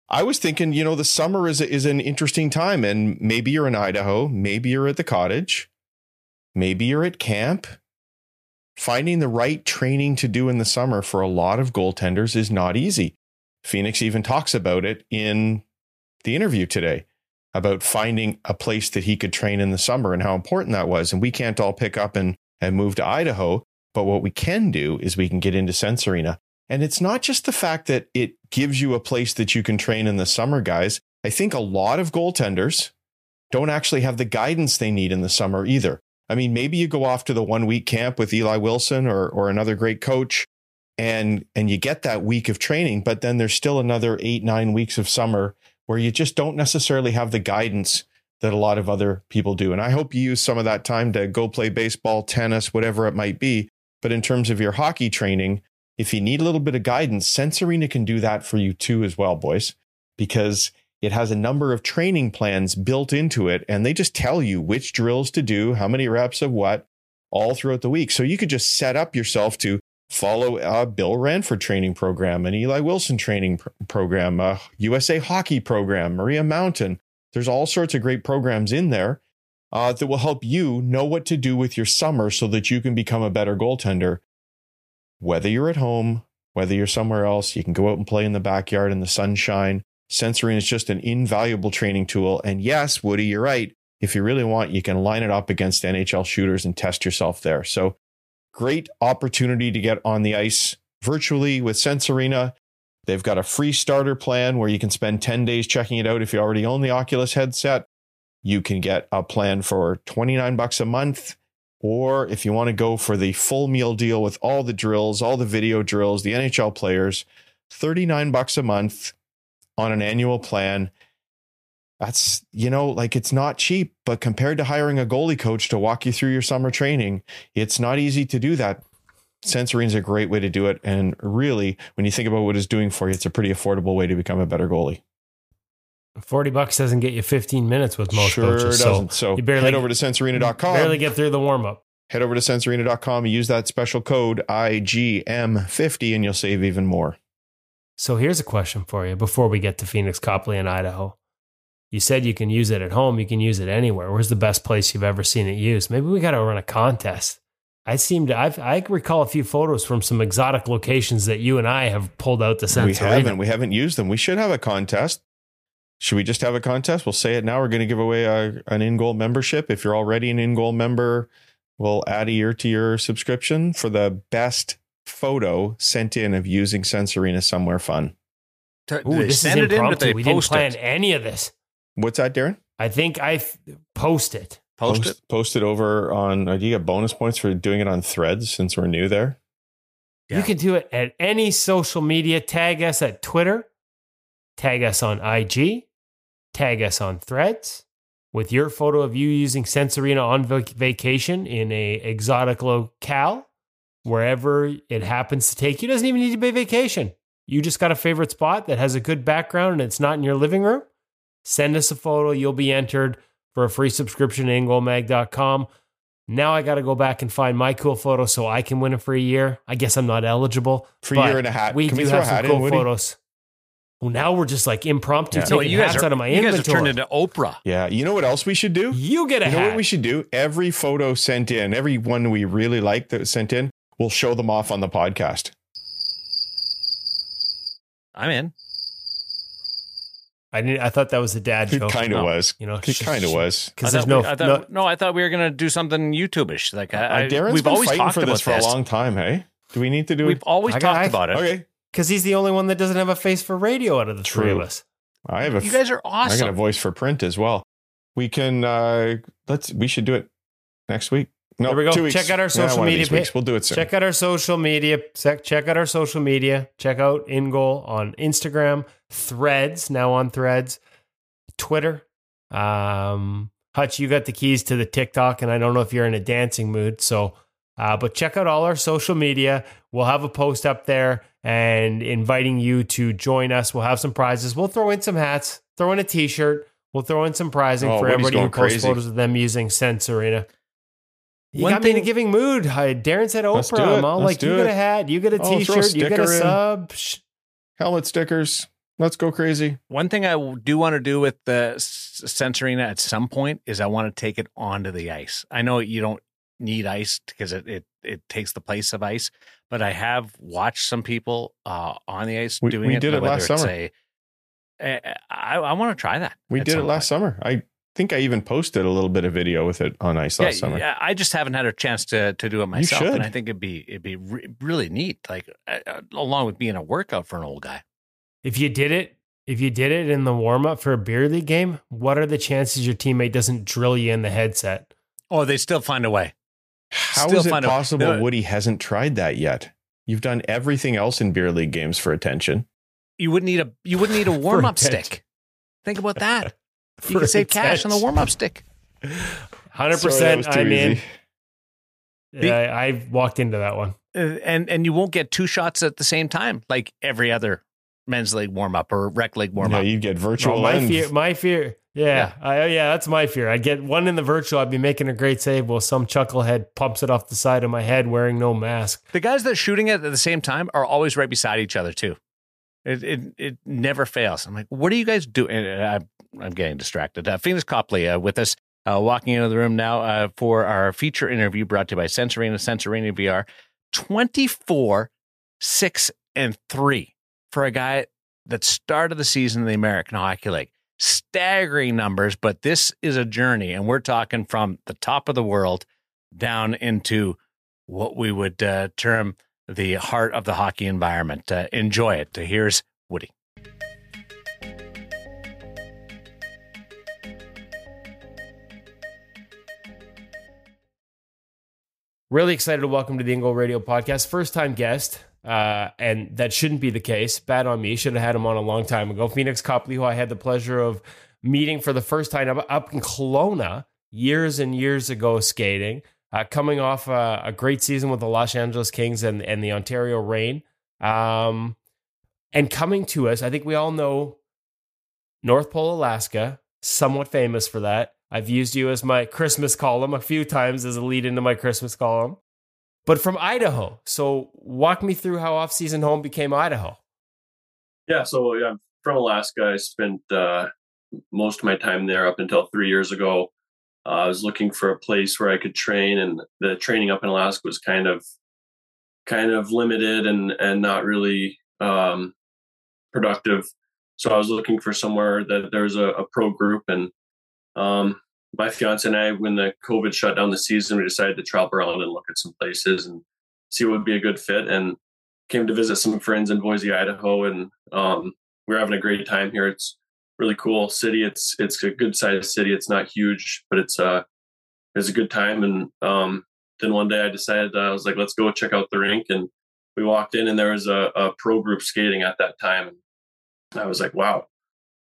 I was thinking, you know, the summer is a, is an interesting time, and maybe you're in Idaho, maybe you're at the cottage, maybe you're at camp. Finding the right training to do in the summer for a lot of goaltenders is not easy. Pheonix even talks about it in the interview today about finding a place that he could train in the summer and how important that was. And we can't all pick up and, and move to Idaho. But what we can do is we can get into Sense Arena. And it's not just the fact that it gives you a place that you can train in the summer, guys. I think a lot of goaltenders don't actually have the guidance they need in the summer either. I mean, maybe you go off to the one week camp with Eli Wilson or, or another great coach and, and you get that week of training, but then there's still another eight, nine weeks of summer where you just don't necessarily have the guidance that a lot of other people do. And I hope you use some of that time to go play baseball, tennis, whatever it might be. But in terms of your hockey training, if you need a little bit of guidance, Sense Arena can do that for you too, as well, boys, because it has a number of training plans built into it. And they just tell you which drills to do, how many reps of what, all throughout the week. So you could just set up yourself to follow a Bill Ranford training program, an Eli Wilson training pr- program, uh, a USA hockey program, Maria Mountain. There's all sorts of great programs in there uh, that will help you know what to do with your summer so that you can become a better goaltender. Whether you're at home, whether you're somewhere else, you can go out and play in the backyard in the sunshine. Sense Arena is just an invaluable training tool. And yes, Woody, you're right. If you really want, you can line it up against NHL shooters and test yourself there. So great opportunity to get on the ice virtually with Sense Arena. They've got a free starter plan where you can spend 10 days checking it out if you already own the Oculus headset. You can get a plan for 29 bucks a month. Or if you want to go for the full meal deal with all the drills, all the video drills, the NHL players, 39 bucks a month on an annual plan. That's, you know, like it's not cheap, but compared to hiring a goalie coach to walk you through your summer training, it's not easy to do that. Sense Arena is a great way to do it. And really, when you think about what it's doing for you, it's a pretty affordable way to become a better goalie. 40 bucks doesn't get you 15 minutes with most sure coaches. doesn't. So So, you barely- head over to sensearena.com. barely get through the warm up. head over to sensearena.com and use that special code IGM50 and you'll save even more. So here's a question for you before we get to Pheonix, Copley, and Idaho. You said you can use it at home, you can use it anywhere. Where's the best place you've ever seen it used? Maybe we got to run a contest. I seem to, I've, I recall a few photos from some exotic locations that you and I have pulled out the we haven't. We haven't used them. We should have a contest. Should we just have a contest? We'll say it now. We're going to give away a, an in goal membership. If you're already an in goal member, we'll add a year to your subscription for the best photo sent in of using Sense Arena somewhere fun. Ooh, they this send is it in, impromptu. they we didn't post plan it? any of this. What's that, Darren? I think I f- post it. Post it. Post it over on. Uh, do you get bonus points for doing it on Threads since we're new there? Yeah. You can do it at any social media. Tag us at Twitter, tag us on IG, tag us on Threads with your photo of you using Sense Arena on vac- vacation in a exotic locale, wherever it happens to take you. Doesn't even need to be vacation. You just got a favorite spot that has a good background and it's not in your living room. Send us a photo. You'll be entered for a free subscription to ingoalmag.com. Now I got to go back and find my cool photo so I can win it for a year. I guess I'm not eligible. For a year and a hat. We Can do we throw have a some hat in, cool Woody? photos. Well, now we're just like impromptu Yeah. taking No, you guys hats are, out of my you guys inventory. have turned into Oprah. Yeah. You know what else we should do? you get a You know hat. what we should do? Every photo sent in, every one we really like that was sent in, we'll show them off on the podcast. I'm in. I didn't. I thought that was a dad It joke. kind of No. was. You know, It kind of was. Because there's thought no, we- I thought, no no, I thought we were gonna do something YouTubeish. Like I, Uh, I, Darren's we've been always fighting talked for about this for a long time. Hey, do we need to do it? We've it? always I talked I- about it. Okay, because he's the only one that doesn't have a face for radio out of the three of us. I have a. You guys are awesome. I got a voice for print as well. We can. uh Let's. We should do it next week. No, There we go. two weeks. Check out our social one of media these weeks. We'll do it soon. Check out our social media. Check check out our social media. Check out In Goal on Instagram, Threads now on Threads, Twitter. Um, Hutch, you got the keys to the TikTok, and I don't know if you're in a dancing mood. So, uh, but check out all our social media. We'll have a post up there and inviting you to join us. We'll have some prizes. We'll throw in some hats, throw in a T-shirt. We'll throw in some prizing Oh, for Woody's everybody who going posts photos of them using Sense Arena. You One got me in a thing- giving mood. Hi, Darren said Oprah. I'm it. all Let's like, do you get a hat, you get a Oh, throw a T-shirt, you get a sticker in. sub. Sh- Helmet stickers. Let's go crazy. One thing I do want to do with the S- Sense Arena at some point is I want to take it onto the ice. I know you don't need ice because it, it it takes the place of ice, but I have watched some people uh, on the ice We- doing we it. did it last summer. a- eh, I, I want to try that. We did it last point. summer. I think I even posted a little bit of video with it on ice last summer. yeah, I just haven't had a chance to to do it myself, should. and I think it'd be it'd be re- really neat. Like uh, along with being a workout for an old guy. if you did it, if you did it in the warm up for a beer league game, what are the chances your teammate doesn't drill you in the headset? Oh, they still find a way. How Still is it find a- possible No. Woody hasn't tried that yet? You've done everything else in beer league games for attention. You wouldn't need a you wouldn't need a [laughs] warm up stick. Think about that. [laughs] You For can save cash on the warm up stick. Hundred Sorry, that was percent. I mean, in. I, I walked into that one. Uh, and and you won't get two shots at the same time like every other men's league warm up or rec league warm up. Yeah, up. you'd get virtual Oh, my fear, my fear. Yeah, I, yeah, that's my fear. I'd get one in the virtual. I'd be making a great save while some chucklehead pumps it off the side of my head wearing no mask. The guys that are shooting it at the same time are always right beside each other too. It it it never fails. I'm like, what are you guys doing? And I'm I'm getting distracted. Uh, Pheonix Copley uh, with us, uh, walking into the room now uh, for our feature interview brought to you by Sense Arena, Sensorina VR. Twenty four, six and three for a guy that started the season in the American Hockey League. Staggering numbers, but this is a journey, and we're talking from the top of the world down into what we would uh, term the heart of the hockey environment. Uh, enjoy it. Here's Woody. Really excited to welcome to the InGoal Radio Podcast. First time guest, uh, and that shouldn't be the case. Bad on me. Should have had him on a long time ago. Pheonix Copley, who I had the pleasure of meeting for the first time up, in Kelowna years and years ago skating. Uh, coming off uh, a great season with the Los Angeles Kings and, and the Ontario Reign. Um, and coming to us, I think we all know North Pole, Alaska, somewhat famous for that. I've used you as my Christmas column a few times as a lead into my Christmas column. But from Idaho. So walk me through how off-season home became Idaho. Yeah, so yeah, I'm from Alaska. I spent uh, most of my time there up until three years ago. Uh, I was looking for a place where I could train, and the training up in Alaska was kind of kind of limited and and not really um, productive. So I was looking for somewhere that there's a, a pro group, and um, my fiance and I, when the COVID shut down the season, we decided to travel around and look at some places and see what would be a good fit. And came to visit some friends in Boise, Idaho, and um, we're having a great time here. It's really cool city. It's it's a good sized city. It's not huge, but it's uh it's a good time. And um, then one day I decided uh, I was like, let's go check out the rink. And we walked in, and there was a, a pro group skating at that time. And I was like, wow,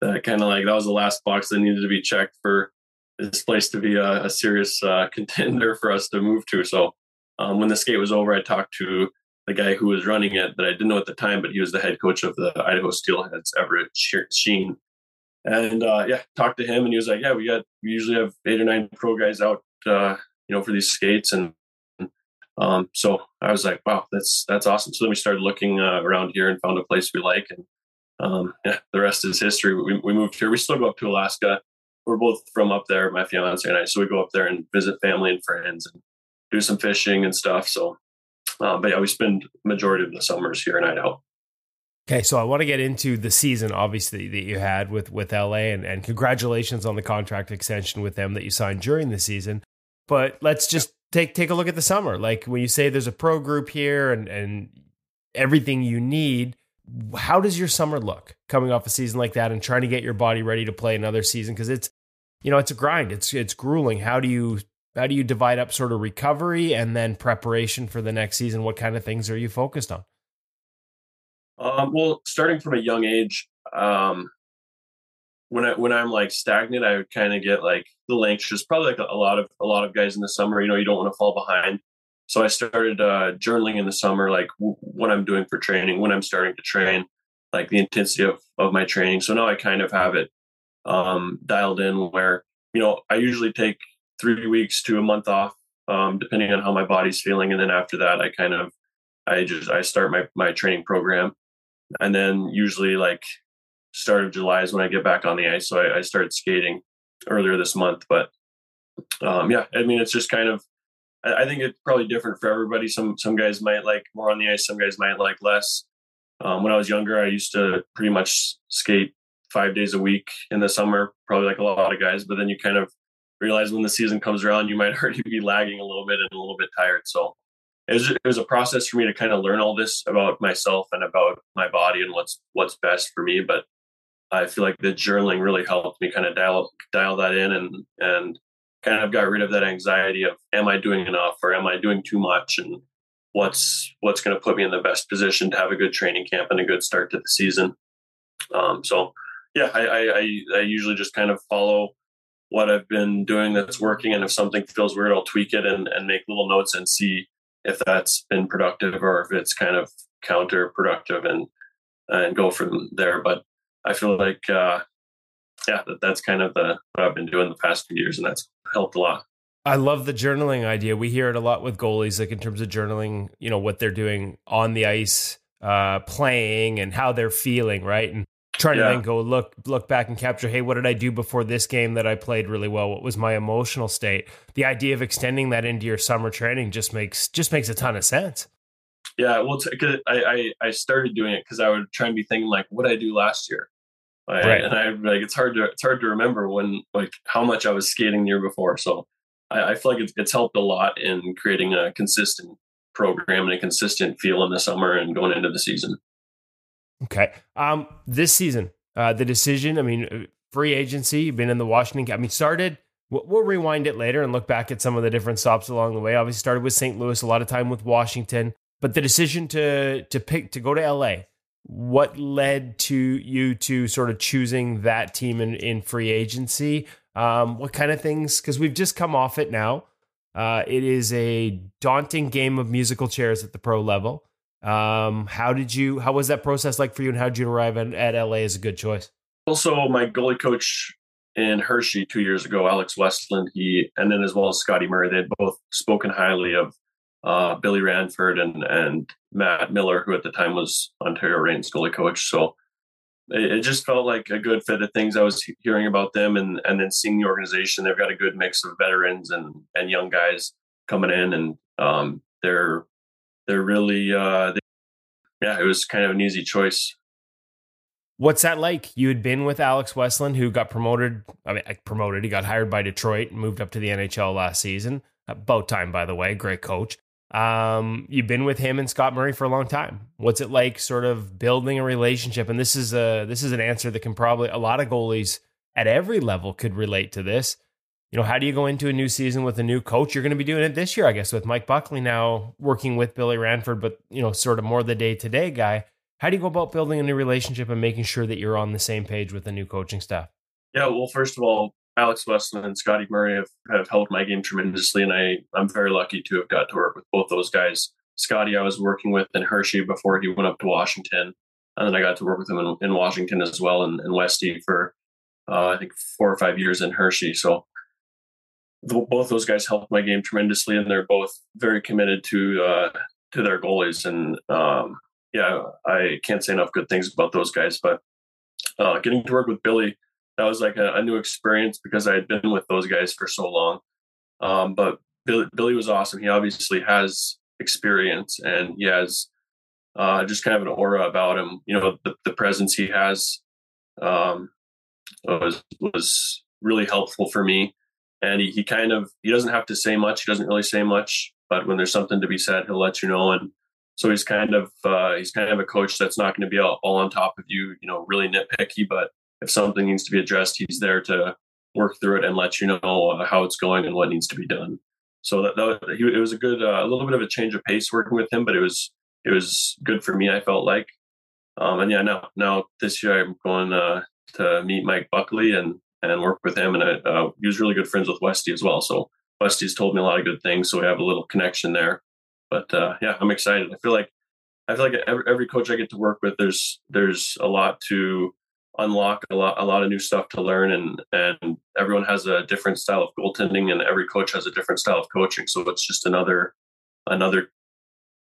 that kind of like that was the last box that needed to be checked for this place to be a, a serious uh, [laughs] contender for us to move to. So um, when the skate was over, I talked to the guy who was running it that I didn't know at the time, but he was the head coach of the Idaho Steelheads, Everett Sheen. And uh, yeah, talked to him, and he was like, "Yeah, we got we usually have eight or nine pro guys out, uh, you know, for these skates." And um, so I was like, "Wow, that's that's awesome." So then we started looking uh, around here and found a place we like, and um, yeah, the rest is history. We, we moved here. We still go up to Alaska. We're both from up there, my fiance and I. So we go up there and visit family and friends and do some fishing and stuff. So, uh, but yeah, we spend majority of the summers here in Idaho. Okay, so I want to get into the season, obviously, that you had with with LA, and, and congratulations on the contract extension with them that you signed during the season. But let's just take take a look at the summer. Like when you say there's a pro group here and and everything you need, how does your summer look coming off a season like that and trying to get your body ready to play another season? Because it's you know it's a grind. It's it's grueling. How do you how do you divide up sort of recovery and then preparation for the next season? What kind of things are you focused on? Um, well, starting from a young age, um, when I when I'm like stagnant, I would kind of get like a little anxious. Probably like a, a, lot of a lot of guys in the summer. You know, you don't want to fall behind. So I started uh, journaling in the summer, like w- what I'm doing for training, when I'm starting to train, like the intensity of of my training. So now I kind of have it um, dialed in where you know I usually take three weeks to a month off, um, depending on how my body's feeling, and then after that, I kind of I just I start my my training program, and then usually like start of July is when I get back on the ice. So I, I started skating earlier this month, but um, yeah, I mean, it's just kind of, I, I, think it's probably different for everybody. Some, some guys might like more on the ice. Some guys might like less. Um, when I was younger, I used to pretty much skate five days a week in the summer, probably like a lot of guys, but then you kind of realize when the season comes around, you might [laughs] already be lagging a little bit and a little bit tired. So it was, it was a process for me to kind of learn all this about myself and about my body and what's, what's best for me. But I feel like the journaling really helped me kind of dial dial that in and and kind of got rid of that anxiety of am I doing enough or am I doing too much and what's what's going to put me in the best position to have a good training camp and a good start to the season. Um, so yeah, I, I, I usually just kind of follow what I've been doing that's working, and if something feels weird, I'll tweak it and, and make little notes and see if that's been productive or if it's kind of counterproductive and and go from there. But I feel like, uh, yeah, that, that's kind of the, what I've been doing the past few years, and that's helped a lot. I love the journaling idea. We hear it a lot with goalies, like in terms of journaling, you know, what they're doing on the ice, uh, playing and how they're feeling, right? And trying yeah. to then go look look back and capture, hey, what did I do before this game that I played really well? What was my emotional state? The idea of extending that into your summer training just makes just makes a ton of sense. Yeah, well, t- I, I I started doing it because I would try and be thinking like, what did I do last year? Right? right. And I like it's hard to it's hard to remember when like how much I was skating the year before. So I, I feel like it's, it's helped a lot in creating a consistent program and a consistent feel in the summer and going into the season. Okay. Um, this season, uh, the decision. I mean, free agency. You've been in the Washington. I mean, started. We'll, we'll rewind it later and look back at some of the different stops along the way. Obviously, started with St. Louis. A lot of time with Washington, but the decision to to pick to go to LA what led to you to sort of choosing that team in, in free agency? Um, what kind of things? Because we've just come off it now. Uh, it is a daunting game of musical chairs at the pro level. Um, how did you? How was that process like for you, and how did you arrive at, at LA as a good choice? Also, my goalie coach in Hershey two years ago, Alex Westlund, he and then as well as Scotty Murray, they had both spoken highly of uh, Billy Ranford and and Matt Miller, who at the time was Ontario Reigns goalie coach. So it, it, just felt like a good fit of things I was hearing about them, and and then seeing the organization. They've got a good mix of veterans and and young guys coming in, and um, they're they're really uh, they, yeah. It was kind of an easy choice. What's that like? You had been with Alex Westlund, who got promoted. I mean, promoted. He got hired by Detroit and moved up to the NHL last season. About time, by the way. Great coach. Um, you've been with him and Scott Murray for a long time. What's it like, sort of building a relationship? And this is a this is an answer that can probably a lot of goalies at every level could relate to this. You know, how do you go into a new season with a new coach? You're going to be doing it this year, I guess, with Mike Buckley now working with Billy Ranford, but you know, sort of more the day to day guy. How do you go about building a new relationship and making sure that you're on the same page with the new coaching staff? Yeah, well, first of all, Alex Westlund and Scotty Murray have, have helped my game tremendously, and I I'm very lucky to have got to work with both those guys. Scotty, I was working with in Hershey before he went up to Washington, and then I got to work with him in, in Washington as well, and in Westy for uh, I think four or five years in Hershey. So both those guys helped my game tremendously, and they're both very committed to uh, to their goalies. And um, yeah, I can't say enough good things about those guys. But uh, getting to work with Billy that was like a, a, new experience because I had been with those guys for so long. Um, but Billy, Billy, was awesome. He obviously has experience and he has uh, just kind of an aura about him. You know, the, the presence he has um, was was really helpful for me. And he, he kind of he doesn't have to say much. He doesn't really say much, but when there's something to be said, he'll let you know. And so he's kind of uh, he's kind of a coach that's not going to be all, all on top of you, you know, really nitpicky. But if something needs to be addressed, he's there to work through it and let you know uh, how it's going and what needs to be done. So that, that he, it was a good, uh, a little bit of a change of pace working with him, but it was it was good for me. I felt like, um, and yeah, now now this year I'm going uh, to meet Mike Buckley and and work with him, and I, uh, he was really good friends with Westy as well. So Westy's told me a lot of good things, so we have a little connection there. But uh, yeah, I'm excited. I feel like I feel like every, every coach I get to work with, there's there's a lot to unlock a lot a lot of new stuff to learn and and everyone has a different style of goaltending and every coach has a different style of coaching so it's just another another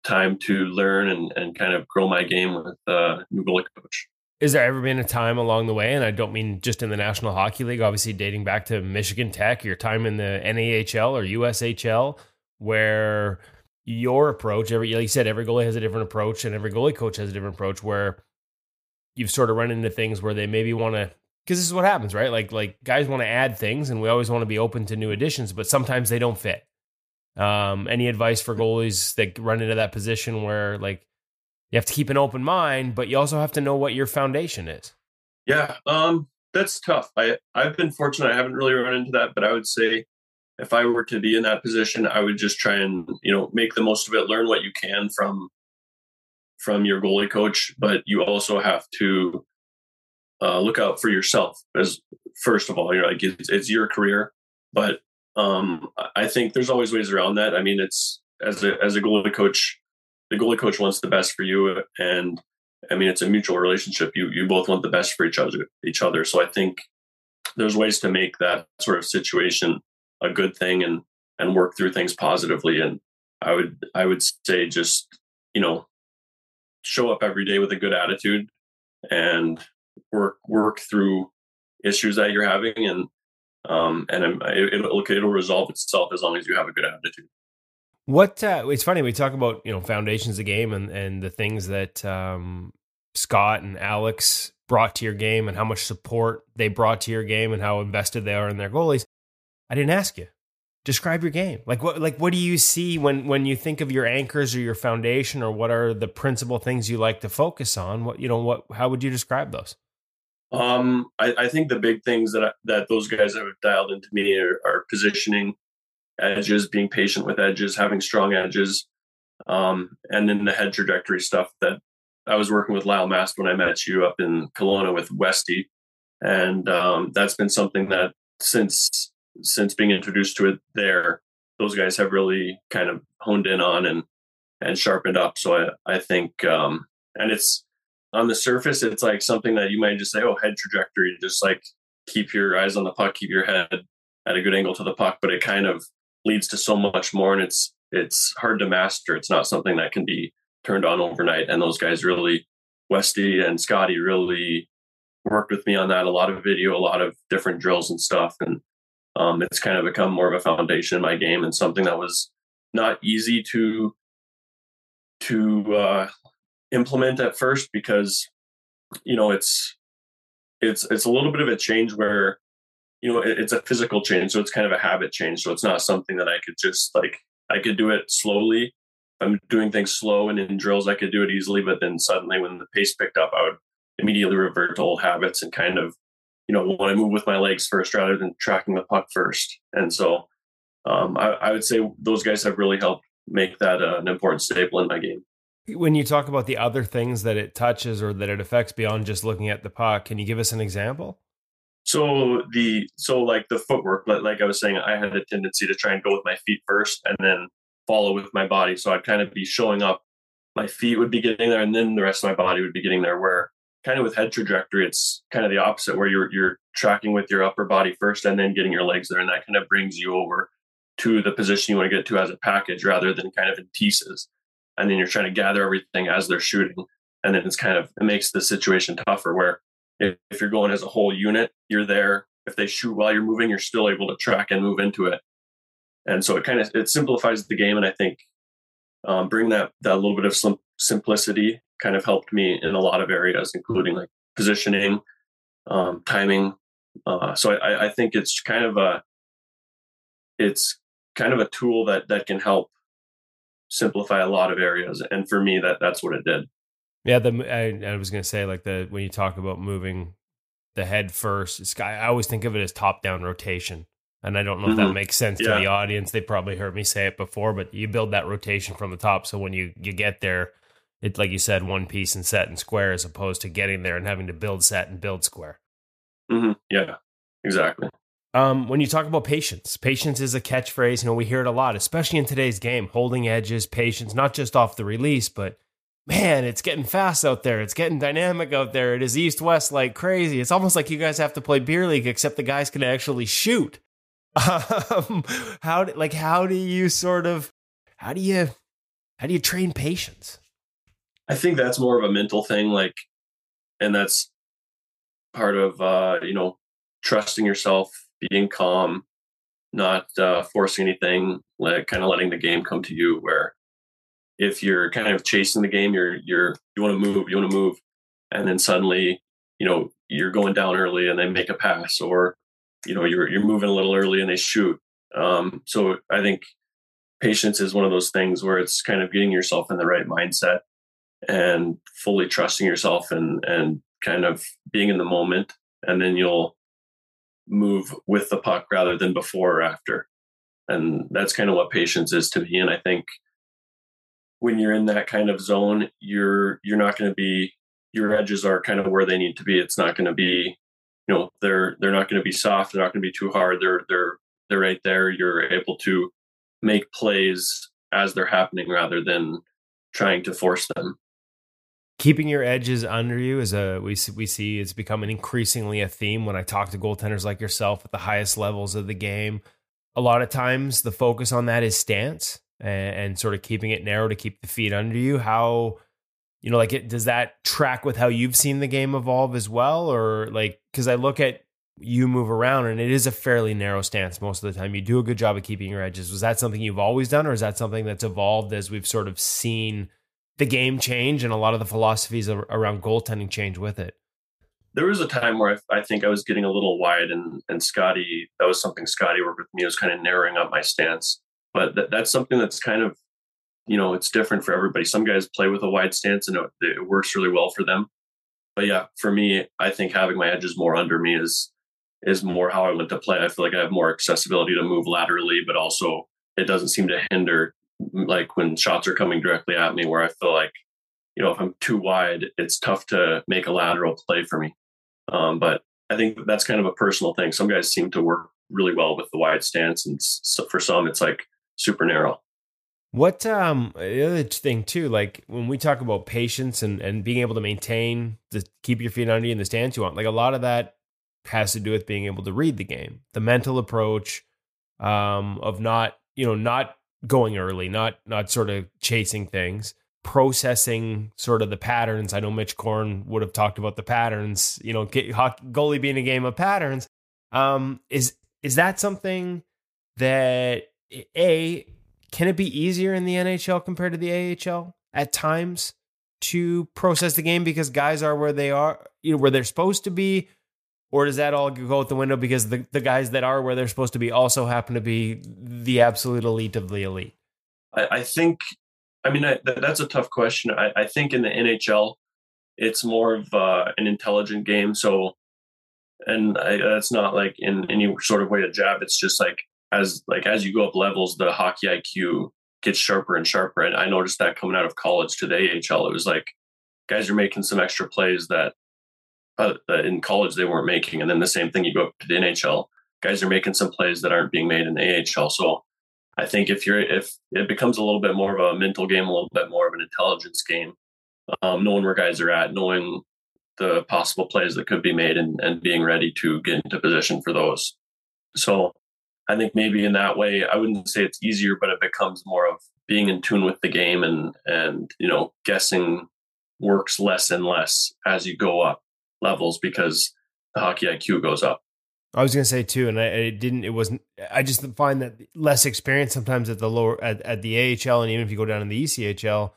time to learn and, and kind of grow my game with a uh, new goalie coach is there ever been a time along the way and i don't mean just in the national hockey league obviously dating back to michigan tech your time in the nahl or ushl where your approach every like you said every goalie has a different approach and every goalie coach has a different approach where you've sort of run into things where they maybe want to because this is what happens, right? Like like guys want to add things, and we always want to be open to new additions, but sometimes they don't fit. Um, any advice for goalies that run into that position where like you have to keep an open mind, but you also have to know what your foundation is? Yeah, um, that's tough. I I've been fortunate; I haven't really run into that, but I would say if I were to be in that position, I would just try and you know make the most of it, learn what you can from from your goalie coach, but you also have to uh, look out for yourself as first of all. You're like it's, it's your career, but um, I think there's always ways around that. I mean, it's as a as a goalie coach, the goalie coach wants the best for you, and I mean it's a mutual relationship. You you both want the best for each other each other. So I think there's ways to make that sort of situation a good thing and and work through things positively. And I would I would say just you know show up every day with a good attitude and work work through issues that you're having and um and it, it'll it'll resolve itself as long as you have a good attitude what uh, it's funny we talk about you know foundations of the game and and the things that um scott and alex brought to your game and how much support they brought to your game and how invested they are in their goalies. I didn't ask you. Describe your game. Like what like what do you see when when you think of your anchors or your foundation or what are the principal things you like to focus on? What you know what how would you describe those? Um i, I think the big things that I, that those guys have dialed into me are, are, positioning edges being patient with edges having strong edges um and then the head trajectory stuff that i was working with lyle mast when i met you up in Kelowna with westy and um that's been something that since since being introduced to it there, those guys have really kind of honed in on and and sharpened up. So I I think um, and it's on the surface, it's like something that you might just say, oh, head trajectory, just like keep your eyes on the puck, keep your head at a good angle to the puck, but it kind of leads to so much more, and it's it's hard to master. It's not something that can be turned on overnight. And those guys really, Westy and Scotty, really worked with me on that. A lot of video, a lot of different drills and stuff, and um, it's kind of become more of a foundation in my game and something that was not easy to to uh, implement at first because you know it's it's it's a little bit of a change where you know it, it's a physical change so it's kind of a habit change so it's not something that i could just like i could do it slowly i'm doing things slow and in drills i could do it easily but then suddenly when the pace picked up i would immediately revert to old habits and kind of you know, want to move with my legs first rather than tracking the puck first. And so um, I, I, would say those guys have really helped make that uh, an important staple in my game. When you talk about the other things that it touches or that it affects beyond just looking at the puck, can you give us an example? So the so like the footwork, like I was saying, I had a tendency to try and go with my feet first and then follow with my body. So I'd kind of be showing up. My feet would be getting there, and then the rest of my body would be getting there. Where kind of with head trajectory, it's kind of the opposite where you're you're tracking with your upper body first and then getting your legs there, and that kind of brings you over to the position you want to get to as a package rather than kind of in pieces. And then you're trying to gather everything as they're shooting, and then it's kind of it makes the situation tougher where if, you're going as a whole unit, you're there. If they shoot while you're moving, you're still able to track and move into it. And so it kind of it simplifies the game, and I think um, bring that that little bit of simplicity kind of helped me in a lot of areas, including like positioning, um, timing. Uh, so I, I think it's kind of a it's kind of a tool that that can help simplify a lot of areas. And for me, that that's what it did. Yeah, the I, I was gonna say like the when you talk about moving the head first, it's, I always think of it as top down rotation. And I don't know if that Mhm. makes sense Yeah. to the audience. They probably heard me say it before, but you build that rotation from the top. So when you, you get there, it's like you said, one piece and set and square as opposed to getting there and having to build set and build square. hmm Yeah, exactly. Um, when you talk about patience, patience is a catchphrase. You know, we hear it a lot, especially in today's game. Holding edges, patience, not just off the release, but man, it's getting fast out there. It's getting dynamic out there. It is east west like crazy. It's almost like you guys have to play beer league, except the guys can actually shoot. [laughs] Um, how do, like how do you sort of how do you how do you train patience? I think that's more of a mental thing, like, and that's part of uh, you know trusting yourself, being calm, not uh, forcing anything, like kind of letting the game come to you. Where if you're kind of chasing the game, you're you're you want to move, you want to move, and then suddenly you know you're going down early and they make a pass, or you know you're you're moving a little early and they shoot. Um, so I think patience is one of those things where it's kind of getting yourself in the right mindset and fully trusting yourself and and kind of being in the moment and then you'll move with the puck rather than before or after and that's kind of what patience is to me and i think when you're in that kind of zone you're you're not going to be your edges are kind of where they need to be. It's not going to be you know they're they're not going to be soft they're not going to be too hard they're they're they're right there. You're able to make plays as they're happening rather than trying to force them. Keeping your edges under you is a we we see it's becoming increasingly a theme. When I talk to goaltenders like yourself at the highest levels of the game. A lot of times the focus on that is stance and, sort of keeping it narrow to keep the feet under you. How you know like it does that track with how you've seen the game evolve as well or like cuz I look at you move around and it is a fairly narrow stance most of the time. You do a good job of keeping your edges. Was that something you've always done or is that something that's evolved as we've sort of seen the game change and a lot of the philosophies ar- around goaltending change with it. there was a time where I, I think I was getting a little wide, and and Scotty, that was something Scotty worked with me. was kind of narrowing up my stance, but that, that's something that's kind of, you know, it's different for everybody. Some guys play with a wide stance, and it, it works really well for them. But yeah, for me, I think having my edges more under me is is more how I want to play. I feel like I have more accessibility to move laterally, but also it doesn't seem to hinder like when shots are coming directly at me where I feel like, you know, if I'm too wide, it's tough to make a lateral play for me. Um, but I think that's kind of a personal thing. Some guys seem to work really well with the wide stance, and so for some, it's like super narrow. What um the other thing too, like when we talk about patience and and being able to maintain to keep your feet under you in the stance you want, like a lot of that has to do with being able to read the game, the mental approach um of not you know not going early, not not sort of chasing things, processing sort of the patterns. I know Mitch Korn would have talked about the patterns, you know, get, hockey, goalie being a game of patterns. Um, is is that something that a can it be easier in the NHL compared to the AHL at times to process the game because guys are where they are, you know, where they're supposed to be? Or does that all go out the window because the, the guys that are where they're supposed to be also happen to be the absolute elite of the elite? I, I think, I mean, I, th- that's a tough question. I, I think in the NHL, it's more of uh, an intelligent game. So, and that's not like in any sort of way a jab. It's just like as like as you go up levels, the hockey IQ gets sharper and sharper. And I noticed that coming out of college to the AHL, it was like guys are making some extra plays that uh, in college they weren't making. And then the same thing, you go up to the NHL, guys are making some plays that aren't being made in the AHL. So I think if you're if it becomes a little bit more of a mental game, a little bit more of an intelligence game, um, knowing where guys are at, knowing the possible plays that could be made, and, and being ready to get into position for those. So I think maybe in that way, I wouldn't say it's easier, but it becomes more of being in tune with the game and and you know guessing works less and less as you go up levels because the hockey IQ goes up. I was gonna say too, and I it didn't. It wasn't. I just find that less experience sometimes at the lower at, at the AHL, and even if you go down in the ECHL,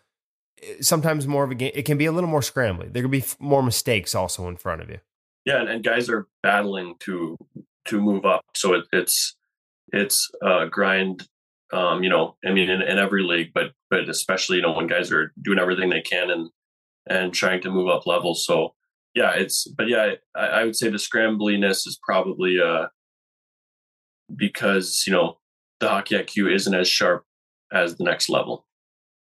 sometimes more of a game. It can be a little more scrambly. There can be more mistakes also in front of you. Yeah, and, and guys are battling to to move up, so it, it's it's a grind. Um, you know, I mean, in, in every league, but but especially you know when guys are doing everything they can and and trying to move up levels. So yeah, it's but yeah, I, I would say the scrambliness is probably uh because you know the hockey IQ isn't as sharp as the next level.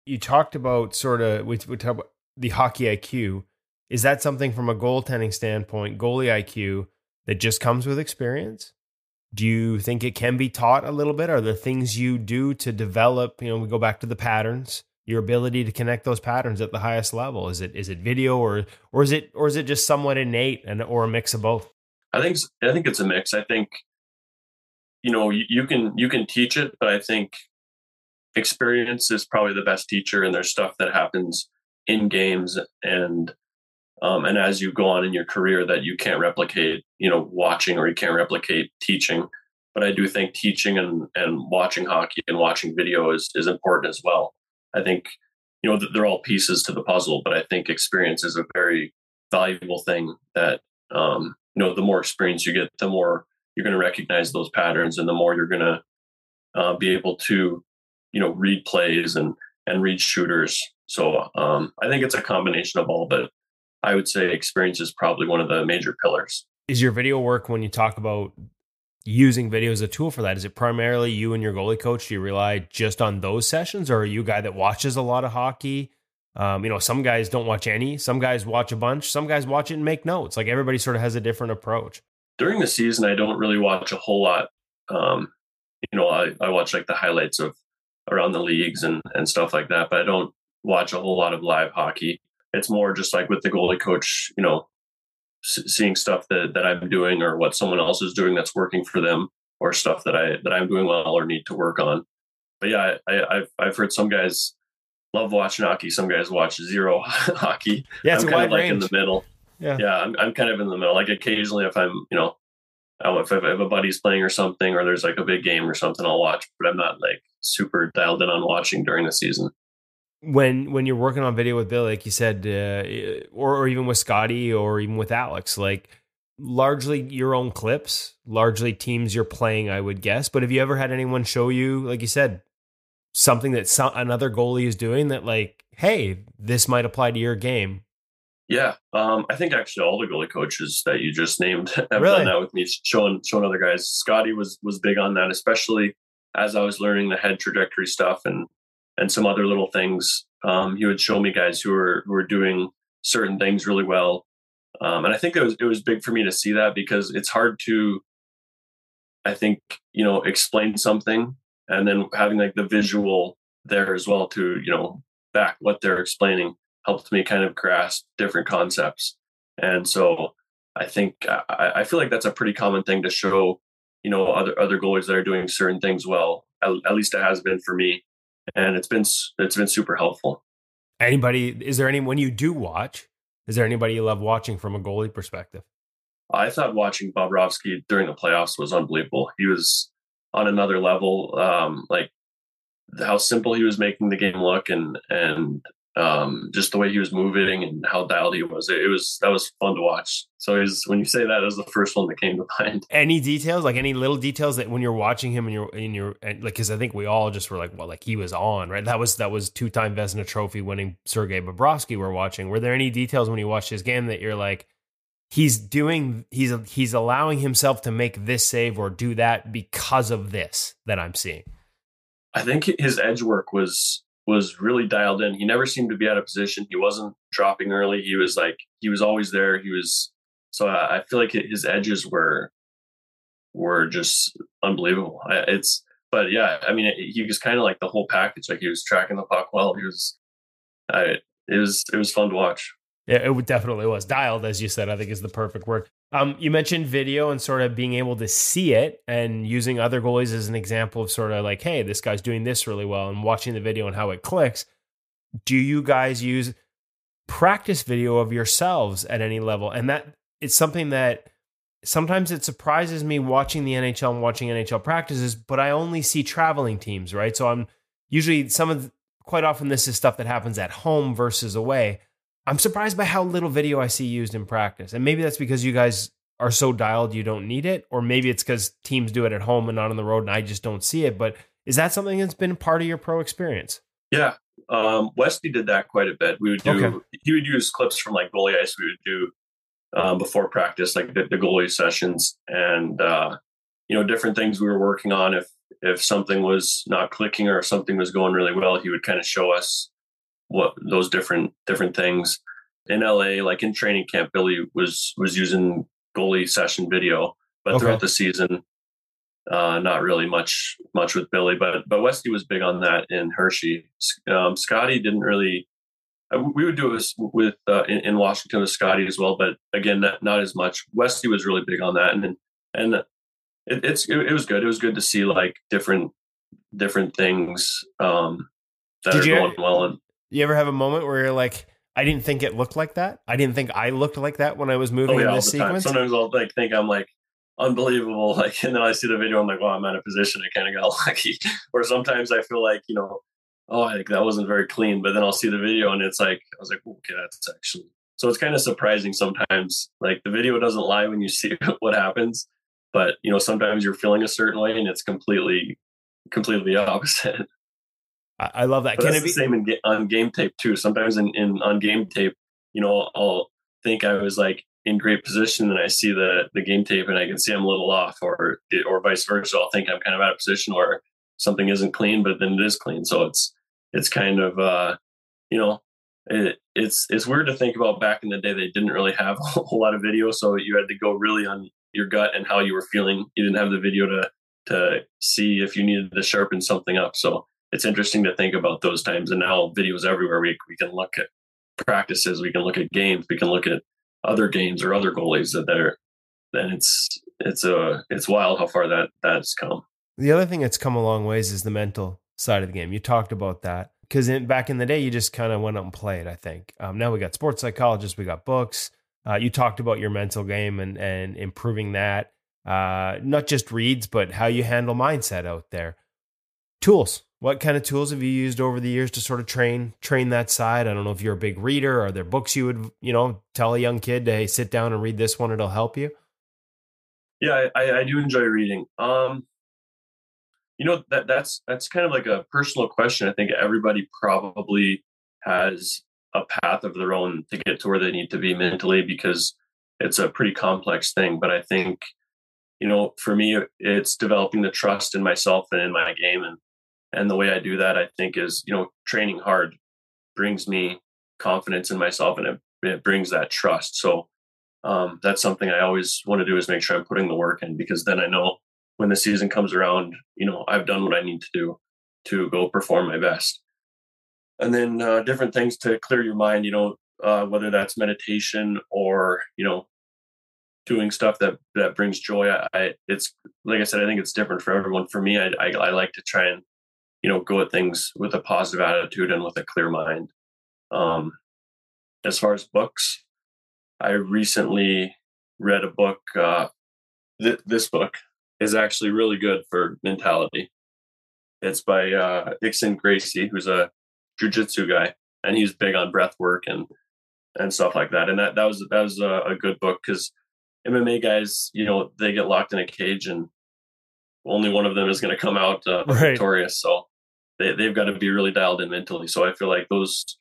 You talked about sort of we, we talk about the hockey IQ. Is that something from a goaltending standpoint, goalie IQ, that just comes with experience? Do you think it can be taught a little bit? Are there things you do to develop? You know, we go back to the patterns, your ability to connect those patterns at the highest level. Is it is it video or or is it or is it just somewhat innate and or a mix of both? I think I think it's a mix. I think you know you, you can you can teach it, but I think experience is probably the best teacher. And there's stuff that happens in games and um, and as you go on in your career that you can't replicate, you know, watching or you can't replicate teaching. But I do think teaching and, and watching hockey and watching video is, is important as well. I think, you know, they're all pieces to the puzzle, but I think experience is a very valuable thing that, um, you know, the more experience you get, the more you're going to recognize those patterns and the more you're going to uh, be able to, you know, read plays and, and read shooters. So um, I think it's a combination of all, but I would say experience is probably one of the major pillars. Is your video work when you talk about using video as a tool for that? Is it primarily you and your goalie coach? Do you rely just on those sessions, or are you a guy that watches a lot of hockey? Um, you know, some guys don't watch any. Some guys watch a bunch. Some guys watch it and make notes. Like everybody sort of has a different approach. During the season, I don't really watch a whole lot. Um, you know, I, I watch like the highlights of around the leagues and and stuff like that, but I don't watch a whole lot of live hockey it's more just like with the goalie coach, you know, seeing stuff that, that I'm doing or what someone else is doing that's working for them or stuff that I, that I'm doing well or need to work on. But yeah, I, have I've heard some guys love watching hockey. Some guys watch zero [laughs] hockey. Yeah, it's I'm a kind wide of like range. in the middle. Yeah. Yeah. I'm, I'm kind of in the middle. Like occasionally if I'm, you know, if, if a buddy's playing or something, or there's like a big game or something, I'll watch, but I'm not like super dialed in on watching during the season when when you're working on video with Bill, like you said, uh, or, or even with Scotty, or even with Alex, like largely your own clips, largely teams you're playing, I would guess. But have you ever had anyone show you, like you said, something that some, another goalie is doing that, like, hey, this might apply to your game? Yeah, um, I think actually all the goalie coaches that you just named [laughs] have Really? done that with me, showing showing other guys. Scotty was was big on that, especially as I was learning the head trajectory stuff and and some other little things. Um, he would show me guys who were who were doing certain things really well, um, and I think it was it was big for me to see that because it's hard to, I think you know, explain something and then having like the visual there as well to you know back what they're explaining helped me kind of grasp different concepts, and so I think I, I feel like that's a pretty common thing to show you know other other goalies that are doing certain things well. At, at least it has been for me and it's been it's been super helpful. Anybody? Is there any when you do watch? Is there anybody you love watching from a goalie perspective? I thought watching Bobrovsky during the playoffs was unbelievable. He was on another level. Um, like how simple he was making the game look, and and um, just the way he was moving and how dialed he was. It, it was that was fun to watch. So was, when you say that, it was the first one that came to [laughs] mind. Any details, like any little details that when you're watching him and you're in your and like, because I think we all just were like, well, like he was on, right? That was that was two time Vezina Trophy winning Sergei Bobrovsky. We're watching. Were there any details when you watched his game that you're like? He's doing he's he's allowing himself to make this save or do that because of this that I'm seeing. I think his edge work was was really dialed in. He never seemed to be out of position. He wasn't dropping early. He was like he was always there. He was so I, I feel like his edges were were just unbelievable. I, it's but yeah, I mean he was kind of like the whole package. Like he was tracking the puck well. He was I it was it was fun to watch. Yeah, it definitely was dialed, as you said. I think is the perfect word. Um, you mentioned video and sort of being able to see it and using other goalies as an example of sort of like, hey, this guy's doing this really well, and watching the video and how it clicks. Do you guys use practice video of yourselves at any level? And that it's something that sometimes it surprises me watching the NHL and watching NHL practices, but I only see traveling teams, right? So I'm usually some of quite often this is stuff that happens at home versus away. I'm surprised by how little video I see used in practice. And maybe that's because you guys are so dialed you don't need it, or maybe it's because teams do it at home and not on the road and I just don't see it. But is that something that's been part of your pro experience? Yeah. Um, Westy did that quite a bit. We would do, Okay. he would use clips from like goalie ice. We would do um, before practice, like the, the goalie sessions and, uh, you know, different things we were working on. If, if something was not clicking or if something was going really well, he would kind of show us what those different, different things in LA, like in training camp, Billy was, was using goalie session video, but Okay. throughout the season, uh, not really much much with Billy, but but Westy was big on that in Hershey. Um, Scotty didn't really. uh, We would do it with uh, in, in Washington with Scotty as well, but again, not, not as much. Westy was really big on that, and and it, it's it, it was good. It was good to see like different different things um, that Did are you- going well. And You ever have a moment where you're like, I didn't think it looked like that. I didn't think I looked like that when I was moving oh yeah, in this the time. sequence. Sometimes I'll like think I'm like unbelievable, [laughs] like, and then I see the video, I'm like, wow, I'm out of position. I kind of got [laughs] lucky. or sometimes I feel like you know, oh, like that wasn't very clean, but then I'll see the video and it's like I was like, okay, that's actually. So it's kind of surprising sometimes. Like the video doesn't lie when you see [laughs] what happens, but you know sometimes you're feeling a certain way and it's completely, completely opposite. I, I love that. But Can it be? the same in, on game tape too. Sometimes in, in on game tape, you know, I'll think I was like in great position, and I see the the game tape, and I can see I'm a little off, or or vice versa. I'll think I'm kind of out of position, or something isn't clean, but then it is clean. So it's it's kind of uh, you know, it, it's it's weird to think about. Back in the day, they didn't really have [laughs] a whole lot of video, so you had to go really on your gut and how you were feeling. You didn't have the video to to see if you needed to sharpen something up. So it's interesting to think about those times. And now videos everywhere. We we can look at practices, we can look at games, we can look at other games or other goalies that they're. Then it's it's a it's wild how far that that's come. The other thing that's come a long ways is the mental side of the game. You talked about that because back in the day, you just kind of went out and played. I think um, now we got sports psychologists, we got books. Uh, you talked about your mental game and and improving that, uh, not just reads, but how you handle mindset out there. Tools. What kind of tools have you used over the years to sort of train train that side? I don't know if you're a big reader. Are there books you would you know tell a young kid to hey sit down and read this one? It'll help you. Yeah, I, I, do enjoy reading. Um, you know that that's that's kind of like a personal question. I think everybody probably has a path of their own to get to where they need to be mentally because it's a pretty complex thing. But I think, you know, for me, it's developing the trust in myself and in my game, and and the way I do that, I think, is you know, training hard brings me confidence in myself, and it it brings that trust. So um, that's something I always want to do is make sure I'm putting the work in because then I know when the season comes around, you know, I've done what I need to do to go perform my best. And then uh, different things to clear your mind, you know, uh, whether that's meditation or you know, doing stuff that that brings joy. I, I it's like I said, I think it's different for everyone. For me, I, I I like to try and you know go at things with a positive attitude and with a clear mind. Um, as far as books, I recently read a book. Uh, th- this book is actually really good for mentality. It's by uh, Rickson Gracie, who's a jujitsu guy, and he's big on breath work and and stuff like that. And that that was that was a, a good book because MMA guys, you know, they get locked in a cage, and only one of them is going to come out uh, Right. victorious. So they they've got to be really dialed in mentally. So I feel like those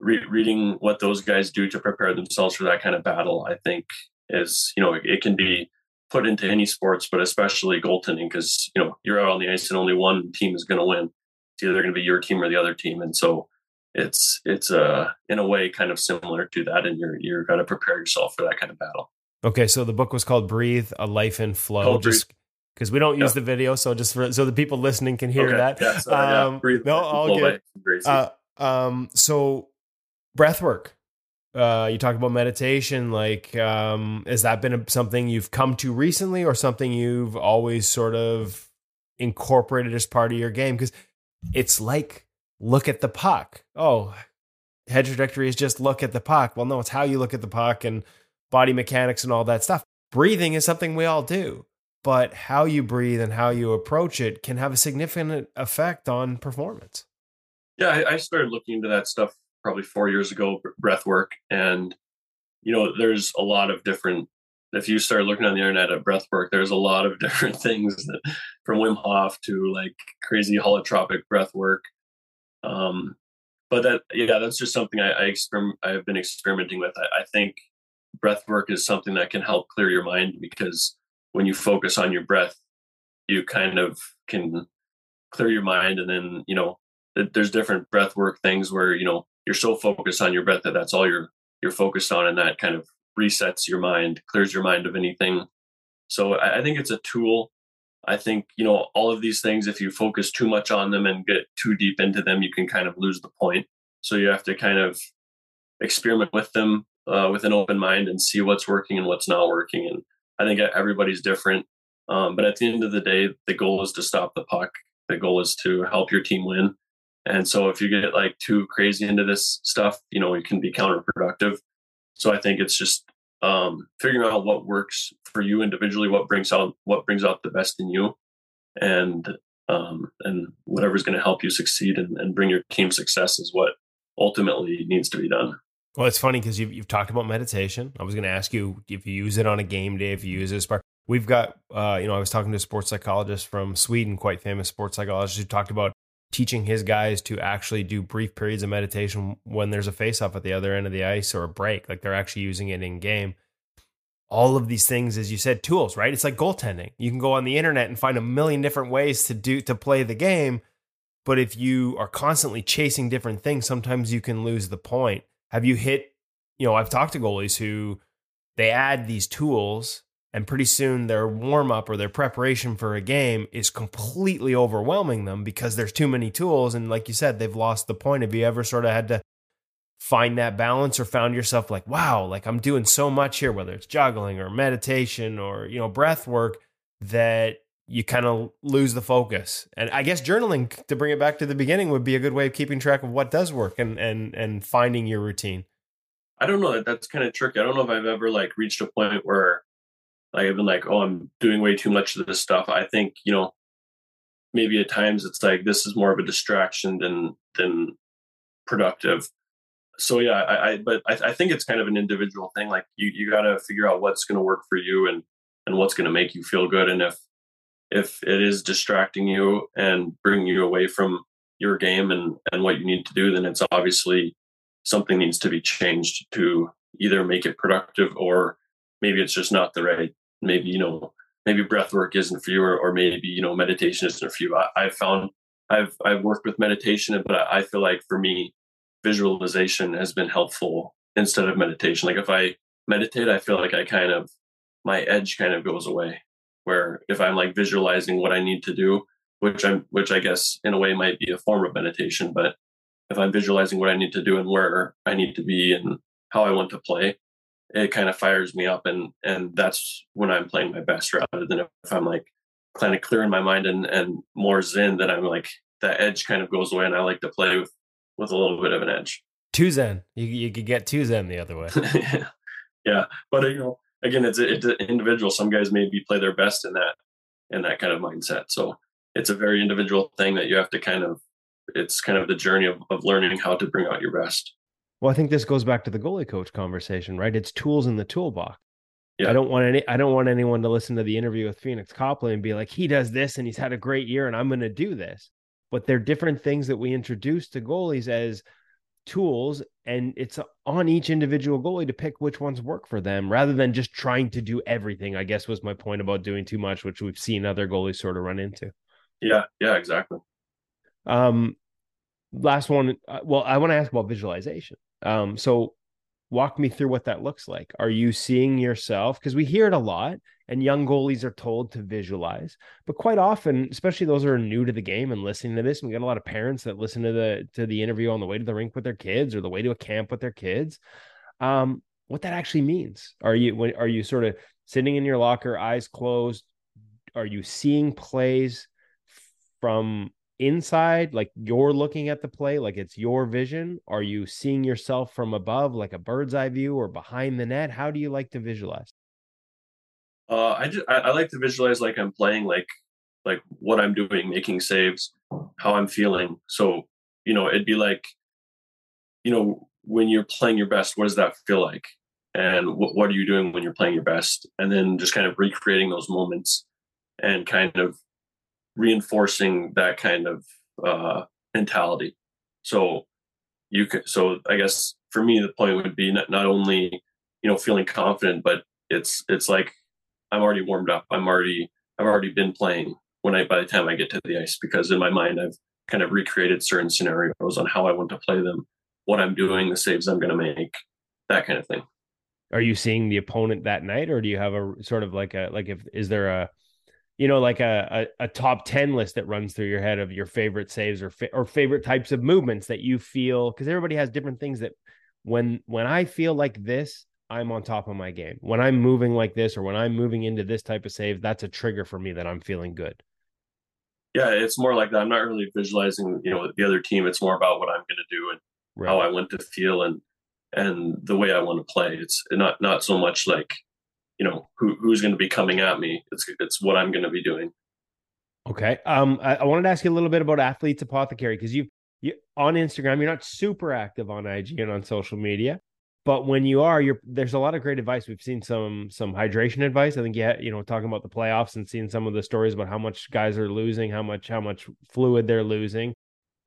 re- reading what those guys do to prepare themselves for that kind of battle, I think is you know it, it can be put into any sports, but especially goaltending because you know you're out on the ice and only one team is going to win. It's either going to be your team or the other team, and so it's it's uh in a way kind of similar to that, and you're you're going to prepare yourself for that kind of battle. Okay, so the book was called "Breathe: A Life in Flow." Called just because we don't use Yeah. the video, so just for, so the people listening can hear Okay. that. Yeah. Um, Breathe no, all good. Uh, um, so breath work. Uh, you talk about meditation. Like, um, has that been something you've come to recently, or something you've always sort of incorporated as part of your game? Because it's like look at the puck. Oh, head trajectory is just look at the puck. Well, no, it's how you look at the puck and body mechanics and all that stuff. Breathing is something we all do, but how you breathe and how you approach it can have a significant effect on performance. Yeah, I, started looking into that stuff probably four years ago, breath work, and you know, there's a lot of different. If you start looking on the internet at breath work, there's a lot of [laughs] different things that, from Wim Hof to like crazy holotropic breath work. Um, but that, yeah, that's just something I, I experiment. I've been experimenting with. I, I think breath work is something that can help clear your mind because when you focus on your breath, you kind of can clear your mind, and then you know, there's different breath work things where you know you're so focused on your breath that that's all you're you're focused on and that kind of resets your mind clears your mind of anything. So I, I think it's a tool. I think you know all of these things if you focus too much on them and get too deep into them you can kind of lose the point. So you have to kind of experiment with them uh, with an open mind and see what's working and what's not working and i think everybody's different um, but at the end of the day the goal is to stop the puck the goal is to help your team win and so if you get like too crazy into this stuff, you know, it can be counterproductive. So I think it's just um, figuring out what works for you individually, what brings out what brings out the best in you, and um, and whatever's going to help you succeed and, and bring your team success is what ultimately needs to be done. Well, it's funny because you've, you've talked about meditation. I was going to ask you if you use it on a game day, if you use it as part. We've got, uh, you know, I was talking to a sports psychologist from Sweden, quite famous sports psychologist, who talked about teaching his guys to actually do brief periods of meditation when there's a face off at the other end of the ice or a break, like they're actually using it in game. All of these things, as you said, tools, right? It's like goaltending. You can go on the internet and find a million different ways to do to play the game. But if you are constantly chasing different things, sometimes you can lose the point. Have you hit, you know, I've talked to goalies who they add these tools and pretty soon their warm up or their preparation for a game is completely overwhelming them because there's too many tools. And like you said, they've lost the point. Have you ever sort of had to find that balance or found yourself like, wow, like I'm doing so much here, whether it's juggling or meditation or, you know, breath work that you kind of lose the focus. And I guess journaling to bring it back to the beginning would be a good way of keeping track of what does work and and and finding your routine. I don't know that that's kind of tricky. I don't know if I've ever like reached a point where like I've been like, oh, I'm doing way too much of this stuff. I think you know, maybe at times it's like this is more of a distraction than than productive. So yeah, I, I but I, I think it's kind of an individual thing. Like you you got to figure out what's going to work for you and and what's going to make you feel good. And if if it is distracting you and bringing you away from your game and and what you need to do, then it's obviously something needs to be changed to either make it productive or maybe it's just not the right maybe you know maybe breath work isn't for you or, or maybe you know meditation isn't for you. I, i've found i've i've worked with meditation but I, feel like for me visualization has been helpful instead of meditation. Like if i meditate i feel like i kind of my edge kind of goes away where if i'm like visualizing what i need to do which i'm which i guess in a way might be a form of meditation but if i'm visualizing what i need to do and where i need to be and how i want to play it kind of fires me up and and that's when i'm playing my best rather than if i'm like kind of clearing my mind and and more zen then i'm like that edge kind of goes away and i like to play with with a little bit of an edge. Two zen. You, you could get two zen the other way. [laughs] Yeah. But you know again it's, it's an individual some guys maybe play their best in that in that kind of mindset so it's a very individual thing that you have to kind of it's kind of the journey of, of learning how to bring out your best well, I think this goes back to the goalie coach conversation, right? It's tools in the toolbox. Yeah. I don't want any I don't want anyone to listen to the interview with Pheonix Copley and be like, he does this and he's had a great year and I'm gonna do this. But they're different things that we introduce to goalies as tools, and it's on each individual goalie to pick which ones work for them rather than just trying to do everything, I guess was my point about doing too much, which we've seen other goalies sort of run into. Yeah, yeah, exactly. Um last one uh, well, I want to ask about visualization um, so walk me through what that looks like. Are you seeing yourself? Because we hear it a lot, and young goalies are told to visualize. But quite often, especially those who are new to the game and listening to this, we got a lot of parents that listen to the to the interview on the way to the rink with their kids or the way to a camp with their kids. Um, what that actually means? Are you are you sort of sitting in your locker, eyes closed? Are you seeing plays from inside like you're looking at the play like it's your vision are you seeing yourself from above like a bird's eye view or behind the net how do you like to visualize uh i just I, I like to visualize like i'm playing like like what i'm doing making saves how i'm feeling so you know, it'd be like, you know, when you're playing your best, what does that feel like? And what, what are you doing when you're playing your best? And then just kind of recreating those moments and kind of reinforcing that kind of uh, mentality. So you could, so I guess for me, the point would be not, not only, you know, feeling confident, but it's, it's like I'm already warmed up. I'm already, I've already been playing when I, by the time I get to the ice, because in my mind, I've kind of recreated certain scenarios on how I want to play them, what I'm doing, the saves I'm going to make, that kind of thing. Are you seeing the opponent that night, or do you have a sort of like a like if is there a you know like a a, a top ten list that runs through your head of your favorite saves or fa- or favorite types of movements that you feel because everybody has different things that when when I feel like this I'm on top of my game. When I'm moving like this or when I'm moving into this type of save, that's a trigger for me that I'm feeling good. Yeah, it's more like that. I'm not really visualizing, you know, the other team. It's more about what I'm going to do and right. how I want to feel and and the way I want to play. It's not not so much like, you know, who who's going to be coming at me. It's it's what I'm going to be doing. Okay. Um, I, I wanted to ask you a little bit about athletes apothecary because you you on Instagram, you're not super active on IG and on social media but when you are you're there's a lot of great advice we've seen some some hydration advice i think yeah you know talking about the playoffs and seeing some of the stories about how much guys are losing how much how much fluid they're losing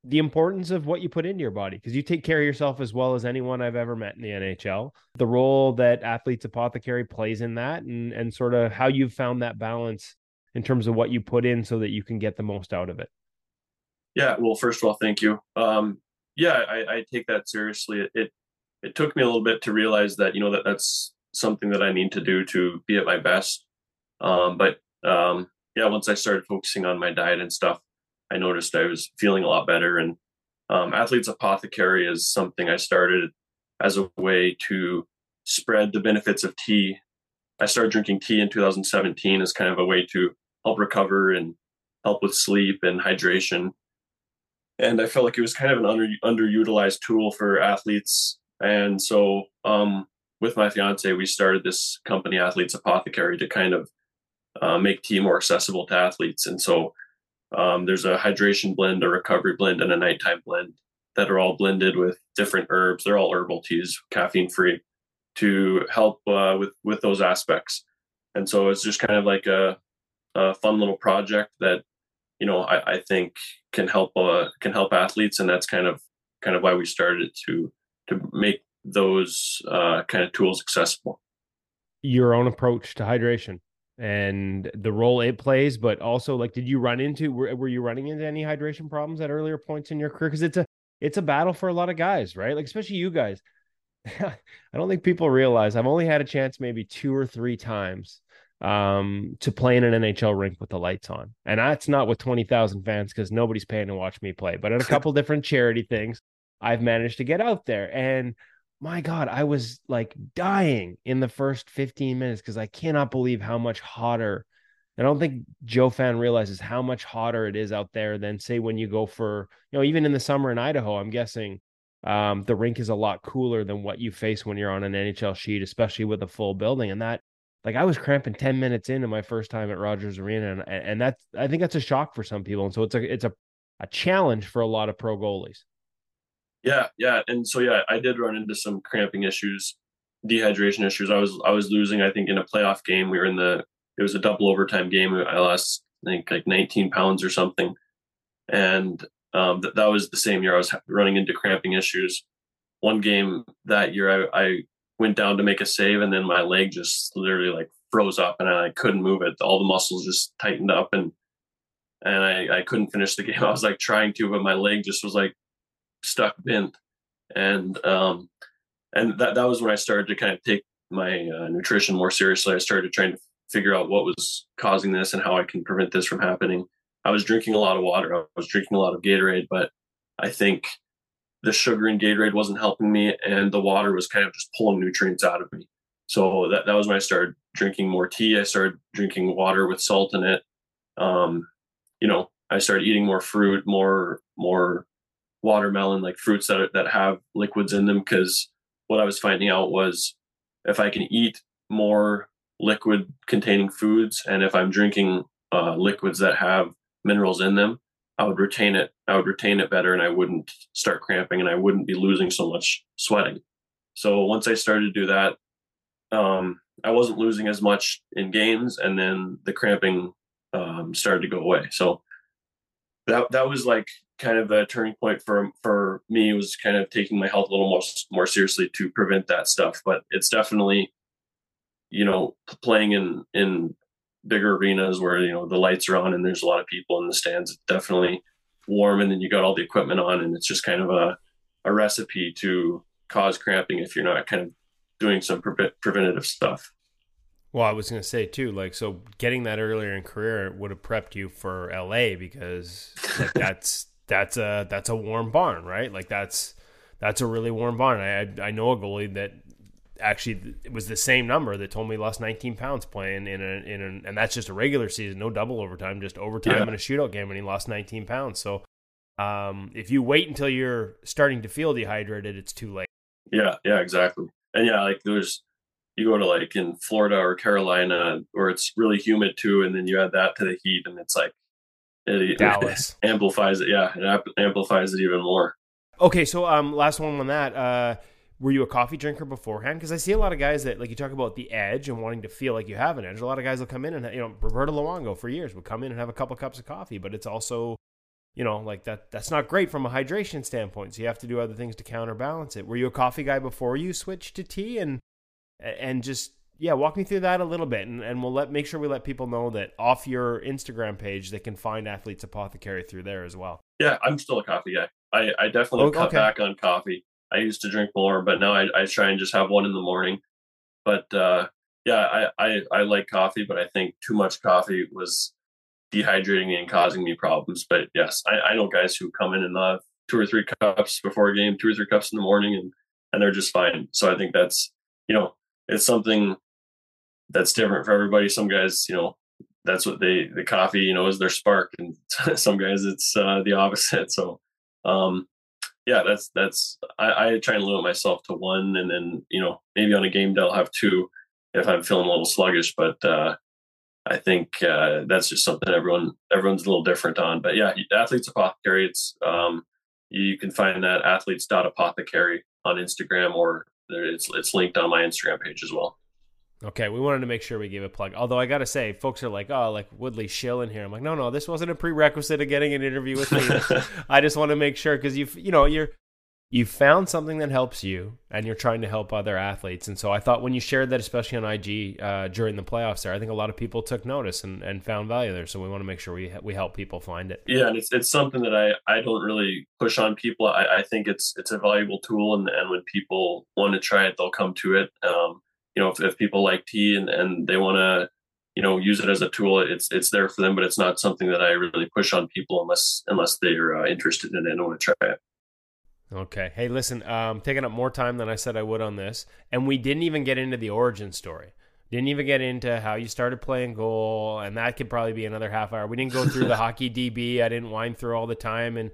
the importance of what you put into your body because you take care of yourself as well as anyone i've ever met in the nhl the role that athletes apothecary plays in that and and sort of how you've found that balance in terms of what you put in so that you can get the most out of it. Yeah well first of all thank you. Um yeah i, I take that seriously. It, it it took me a little bit to realize that you know that that's something that I need to do to be at my best. Um, but um, yeah, once I started focusing on my diet and stuff, I noticed I was feeling a lot better. And um, Athletes Apothecary is something I started as a way to spread the benefits of tea. I started drinking tea in 2017 as kind of a way to help recover and help with sleep and hydration. And I felt like it was kind of an under, underutilized tool for athletes and so um, with my fiance, we started this company, Athletes Apothecary, to kind of uh, make tea more accessible to athletes. And so um, there's a hydration blend, a recovery blend, and a nighttime blend that are all blended with different herbs. They're all herbal teas, caffeine free, to help uh, with with those aspects. And so it's just kind of like a, a fun little project that you know I, I think can help uh, can help athletes, and that's kind of kind of why we started to to make those uh, kind of tools accessible. Your own approach to hydration and the role it plays, but also like, did you run into were, were you running into any hydration problems at earlier points in your career? Because it's a it's a battle for a lot of guys, right? Like especially you guys. [laughs] I don't think people realize I've only had a chance maybe two or three times um, to play in an NHL rink with the lights on. And that's not with 20,000 fans because nobody's paying to watch me play, but at a [laughs] couple different charity things. I've managed to get out there. And my God, I was like dying in the first 15 minutes because I cannot believe how much hotter. I don't think Joe fan realizes how much hotter it is out there than say when you go for, you know, even in the summer in Idaho, I'm guessing um, the rink is a lot cooler than what you face when you're on an NHL sheet, especially with a full building. And that, like, I was cramping 10 minutes into my first time at Rogers Arena. And, and that's, I think that's a shock for some people. And so it's a, it's a, a challenge for a lot of pro goalies. Yeah, yeah, and so yeah, I did run into some cramping issues, dehydration issues. I was I was losing. I think in a playoff game, we were in the it was a double overtime game. I lost I think like 19 pounds or something, and um, that that was the same year I was running into cramping issues. One game that year, I, I went down to make a save, and then my leg just literally like froze up, and I couldn't move it. All the muscles just tightened up, and and I, I couldn't finish the [laughs] game. I was like trying to, but my leg just was like stuck in, and um, and that that was when I started to kind of take my uh, nutrition more seriously. I started trying to figure out what was causing this and how I can prevent this from happening. I was drinking a lot of water. I was drinking a lot of Gatorade, but I think the sugar in Gatorade wasn't helping me, and the water was kind of just pulling nutrients out of me. So that that was when I started drinking more tea. I started drinking water with salt in it. Um, you know, I started eating more fruit, more more watermelon, like fruits that that have liquids in them. Because what I was finding out was if I can eat more liquid containing foods, and if I'm drinking uh, liquids that have minerals in them, I would retain it. I would retain it better, and I wouldn't start cramping, and I wouldn't be losing so much sweating. So once I started to do that, um, I wasn't losing as much in games, and then the cramping um, started to go away. So that that was like kind of a turning point for for me. Was kind of taking my health a little more more seriously to prevent that stuff. But it's definitely, you know, playing in in bigger arenas where you know the lights are on and there's a lot of people in the stands. It's definitely warm, and then you got all the equipment on, and it's just kind of a a recipe to cause cramping if you're not kind of doing some pre- preventative stuff. Well, I was going to say too, like, so getting that earlier in career would have prepped you for LA because like [laughs] that's that's a that's a warm barn, right? Like that's that's a really warm barn. I I know a goalie that actually it was the same number that told me he lost 19 pounds playing in a in a, and that's just a regular season, no double overtime, just overtime yeah. in a shootout game, and he lost 19 pounds. So, um, if you wait until you're starting to feel dehydrated, it's too late. Yeah, yeah, exactly. And yeah, like there's you go to like in Florida or Carolina where it's really humid too, and then you add that to the heat, and it's like it, Dallas it [laughs] amplifies it. Yeah, it amplifies it even more. Okay, so um, last one on that. Uh, were you a coffee drinker beforehand? Because I see a lot of guys that like you talk about the edge and wanting to feel like you have an edge. A lot of guys will come in and you know Roberto Luongo for years would come in and have a couple cups of coffee, but it's also you know like that that's not great from a hydration standpoint. So you have to do other things to counterbalance it. Were you a coffee guy before you switched to tea and and just yeah, walk me through that a little bit, and, and we'll let make sure we let people know that off your Instagram page they can find Athletes Apothecary through there as well. Yeah, I'm still a coffee guy. I, I definitely oh, cut back on coffee. I used to drink more, but now I, I try and just have one in the morning. But uh, yeah, I, I, I like coffee, but I think too much coffee was dehydrating me and causing me problems. But yes, I, I know guys who come in and have two or three cups before a game, two or three cups in the morning, and and they're just fine. So I think that's you know it's something that's different for everybody. Some guys, you know, that's what they the coffee, you know, is their spark, and [laughs] some guys it's uh, the opposite. [laughs] So, um, yeah, that's that's I, I try and limit myself to one, and then you know maybe on a game day I'll have two if I'm feeling a little sluggish. But uh, I think uh, that's just something everyone everyone's a little different on. But yeah, athletes apothecary. It's um, you can find that athletes apothecary on Instagram or it's it's linked on my Instagram page as well. Okay, we wanted to make sure we gave a plug. Although I got to say, folks are like, "Oh, like Woodley Shill in here." I'm like, "No, no, this wasn't a prerequisite of getting an interview with me. [laughs] I just want to make sure because you've, you know, you're you found something that helps you and you're trying to help other athletes. And so I thought when you shared that, especially on IG uh, during the playoffs there, I think a lot of people took notice and, and found value there. So we want to make sure we, we help people find it. Yeah. And it's, it's something that I, I don't really push on people. I, I think it's, it's a valuable tool. And, and when people want to try it, they'll come to it. Um, you know, if, if people like tea and, and they want to, you know, use it as a tool, it's, it's there for them, but it's not something that I really push on people unless, unless they're uh, interested in it and want to try it. Okay. Hey, listen, um, taking up more time than I said I would on this, and we didn't even get into the origin story. Didn't even get into how you started playing goal, and that could probably be another half hour. We didn't go through the [laughs] hockey DB. I didn't wind through all the time, and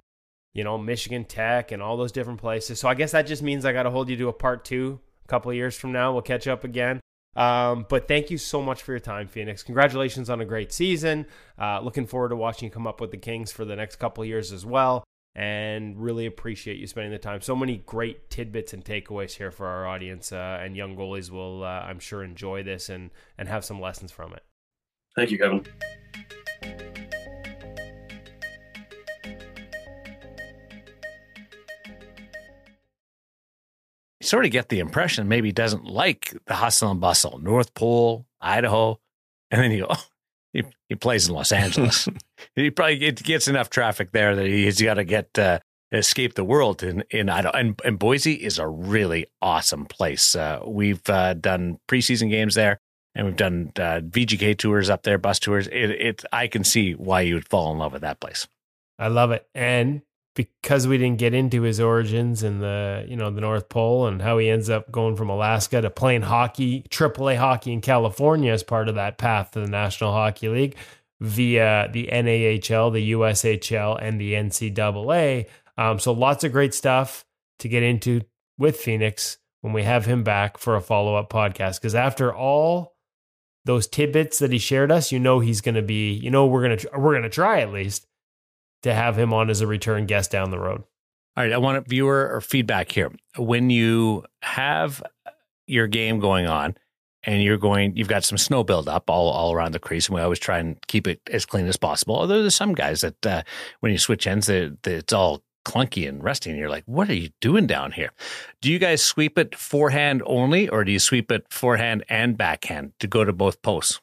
you know Michigan Tech and all those different places. So I guess that just means I got to hold you to a part two. A couple of years from now, we'll catch up again. Um, but thank you so much for your time, Pheonix. Congratulations on a great season. Uh, looking forward to watching you come up with the Kings for the next couple years as well and really appreciate you spending the time. So many great tidbits and takeaways here for our audience, uh, and young goalies will, uh, I'm sure, enjoy this and and have some lessons from it. Thank you, Kevin. You sort of get the impression maybe he doesn't like the hustle and bustle, North Pole, Idaho, and then you [laughs] go, oh, he, he plays in Los Angeles. [laughs] he probably gets enough traffic there that he's got to get uh, escape the world in in Idaho. And, and Boise is a really awesome place. Uh, we've uh, done preseason games there, and we've done uh, VGK tours up there, bus tours. It, it I can see why you would fall in love with that place. I love it, and because we didn't get into his origins in the you know the North Pole and how he ends up going from Alaska to playing hockey, AAA hockey in California as part of that path to the National Hockey League via the NAHL, the USHL, and the NCAA. Um, so lots of great stuff to get into with Pheonix when we have him back for a follow up podcast. Because after all those tidbits that he shared us, you know he's going to be, you know we're gonna we're gonna try at least to have him on as a return guest down the road. All right, I want a viewer or feedback here. When you have your game going on and you're going, you've got some snow buildup all, all around the crease, and we always try and keep it as clean as possible. Although there's some guys that uh, when you switch ends, they, it's all clunky and rusty, and you're like, what are you doing down here? Do you guys sweep it forehand only, or do you sweep it forehand and backhand to go to both posts?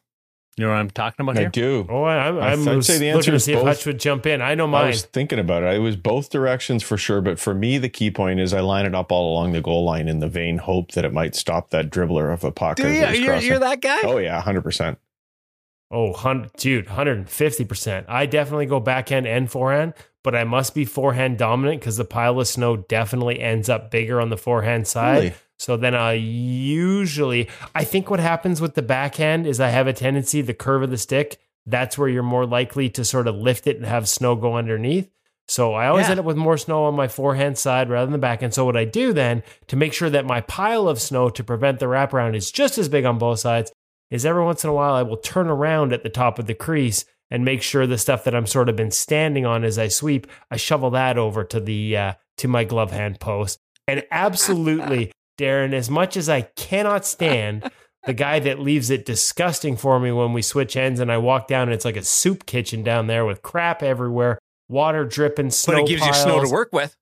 You know what I'm talking about I here? do. Oh, I, I'm, I- I'm I'd say the answer looking to is see if both. Hutch would jump in. I know I was thinking about it. It was both directions for sure, but for me, the key point is I line it up all along the goal line in the vain hope that it might stop that dribbler of a puck. Do you? it was You're, you're that guy? Oh yeah, hundred percent. Oh, hun- dude, 150%. I definitely go backhand and forehand, but I must be forehand dominant because the pile of snow definitely ends up bigger on the forehand side. Really? So then I usually, I think what happens with the backhand is I have a tendency, the curve of the stick, that's where you're more likely to sort of lift it and have snow go underneath. So I always Yeah. end up with more snow on my forehand side rather than the backhand. So what I do then to make sure that my pile of snow to prevent the wraparound is just as big on both sides is every once in a while I will turn around at the top of the crease and make sure the stuff that I'm sort of been standing on as I sweep, I shovel that over to the uh, to my glove hand post. And [laughs] absolutely, Darren, as much as I cannot stand [laughs] the guy that leaves it disgusting for me when we switch ends and I walk down and it's like a soup kitchen down there with crap everywhere, water dripping, snow but it gives you snow to work with.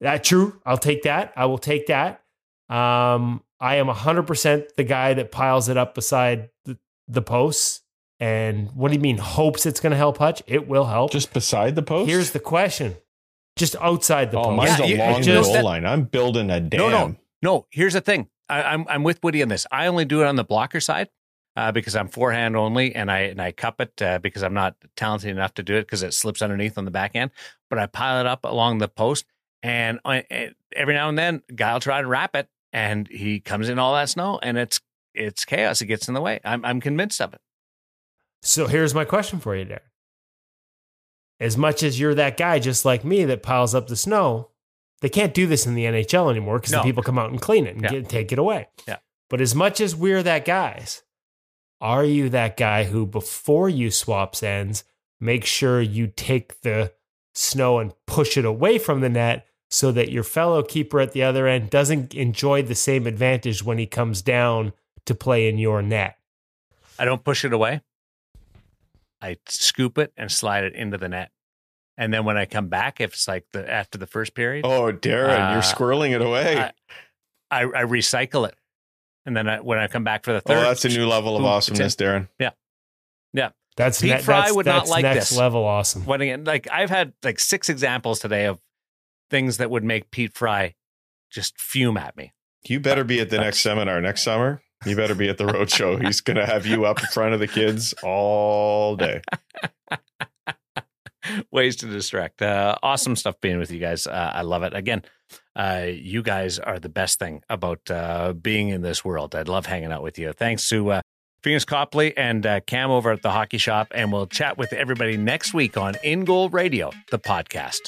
That true. I'll take that. I will take that. Um, I am 100% the guy that piles it up beside the, the posts. And what do you mean, hopes it's going to help Hutch? It will help. Just beside the post. Here's the question just outside the oh, post. mine's Yeah, you- along just goal line. I'm building a dam. No, no. No, here's the thing. I, I'm I'm with Woody on this. I only do it on the blocker side uh, because I'm forehand only, and I and I cup it uh, because I'm not talented enough to do it because it slips underneath on the backhand. But I pile it up along the post, and I, and every now and then, guy will try to wrap it, and he comes in all that snow, and it's it's chaos. It gets in the way. I'm I'm convinced of it. So here's my question for you, Darren. As much as you're that guy, just like me, that piles up the snow, they can't do this in the NHL anymore because No. the people come out and clean it and Yeah. get, take it away. Yeah. But as much as we're that guys, are you that guy who, before you swaps ends, make sure you take the snow and push it away from the net so that your fellow keeper at the other end doesn't enjoy the same advantage when he comes down to play in your net? I don't push it away. I scoop it and slide it into the net, and then when I come back, if it's like the after the first period, Oh, Darren, Uh, you're squirreling it away. I- I, I recycle it, and then I, when I come back for the third, oh, that's a new level of boom, awesomeness, Darren. Yeah, yeah. That's Pete ne- Fry that's, would not like next this. level awesome. When again, like I've had like six examples today of things that would make Pete Fry just fume at me. You better be at the next seminar next summer. You better be at the road show. He's going to have you up in front of the kids all day. [laughs] [laughs] Ways to distract. Uh, awesome stuff being with you guys. Uh, I love it. Again, uh, you guys are the best thing about uh, being in this world. I'd love hanging out with you. Thanks to uh, Pheonix Copley and uh, Cam over at the hockey shop. And we'll chat with everybody next week on InGoal Radio, the podcast.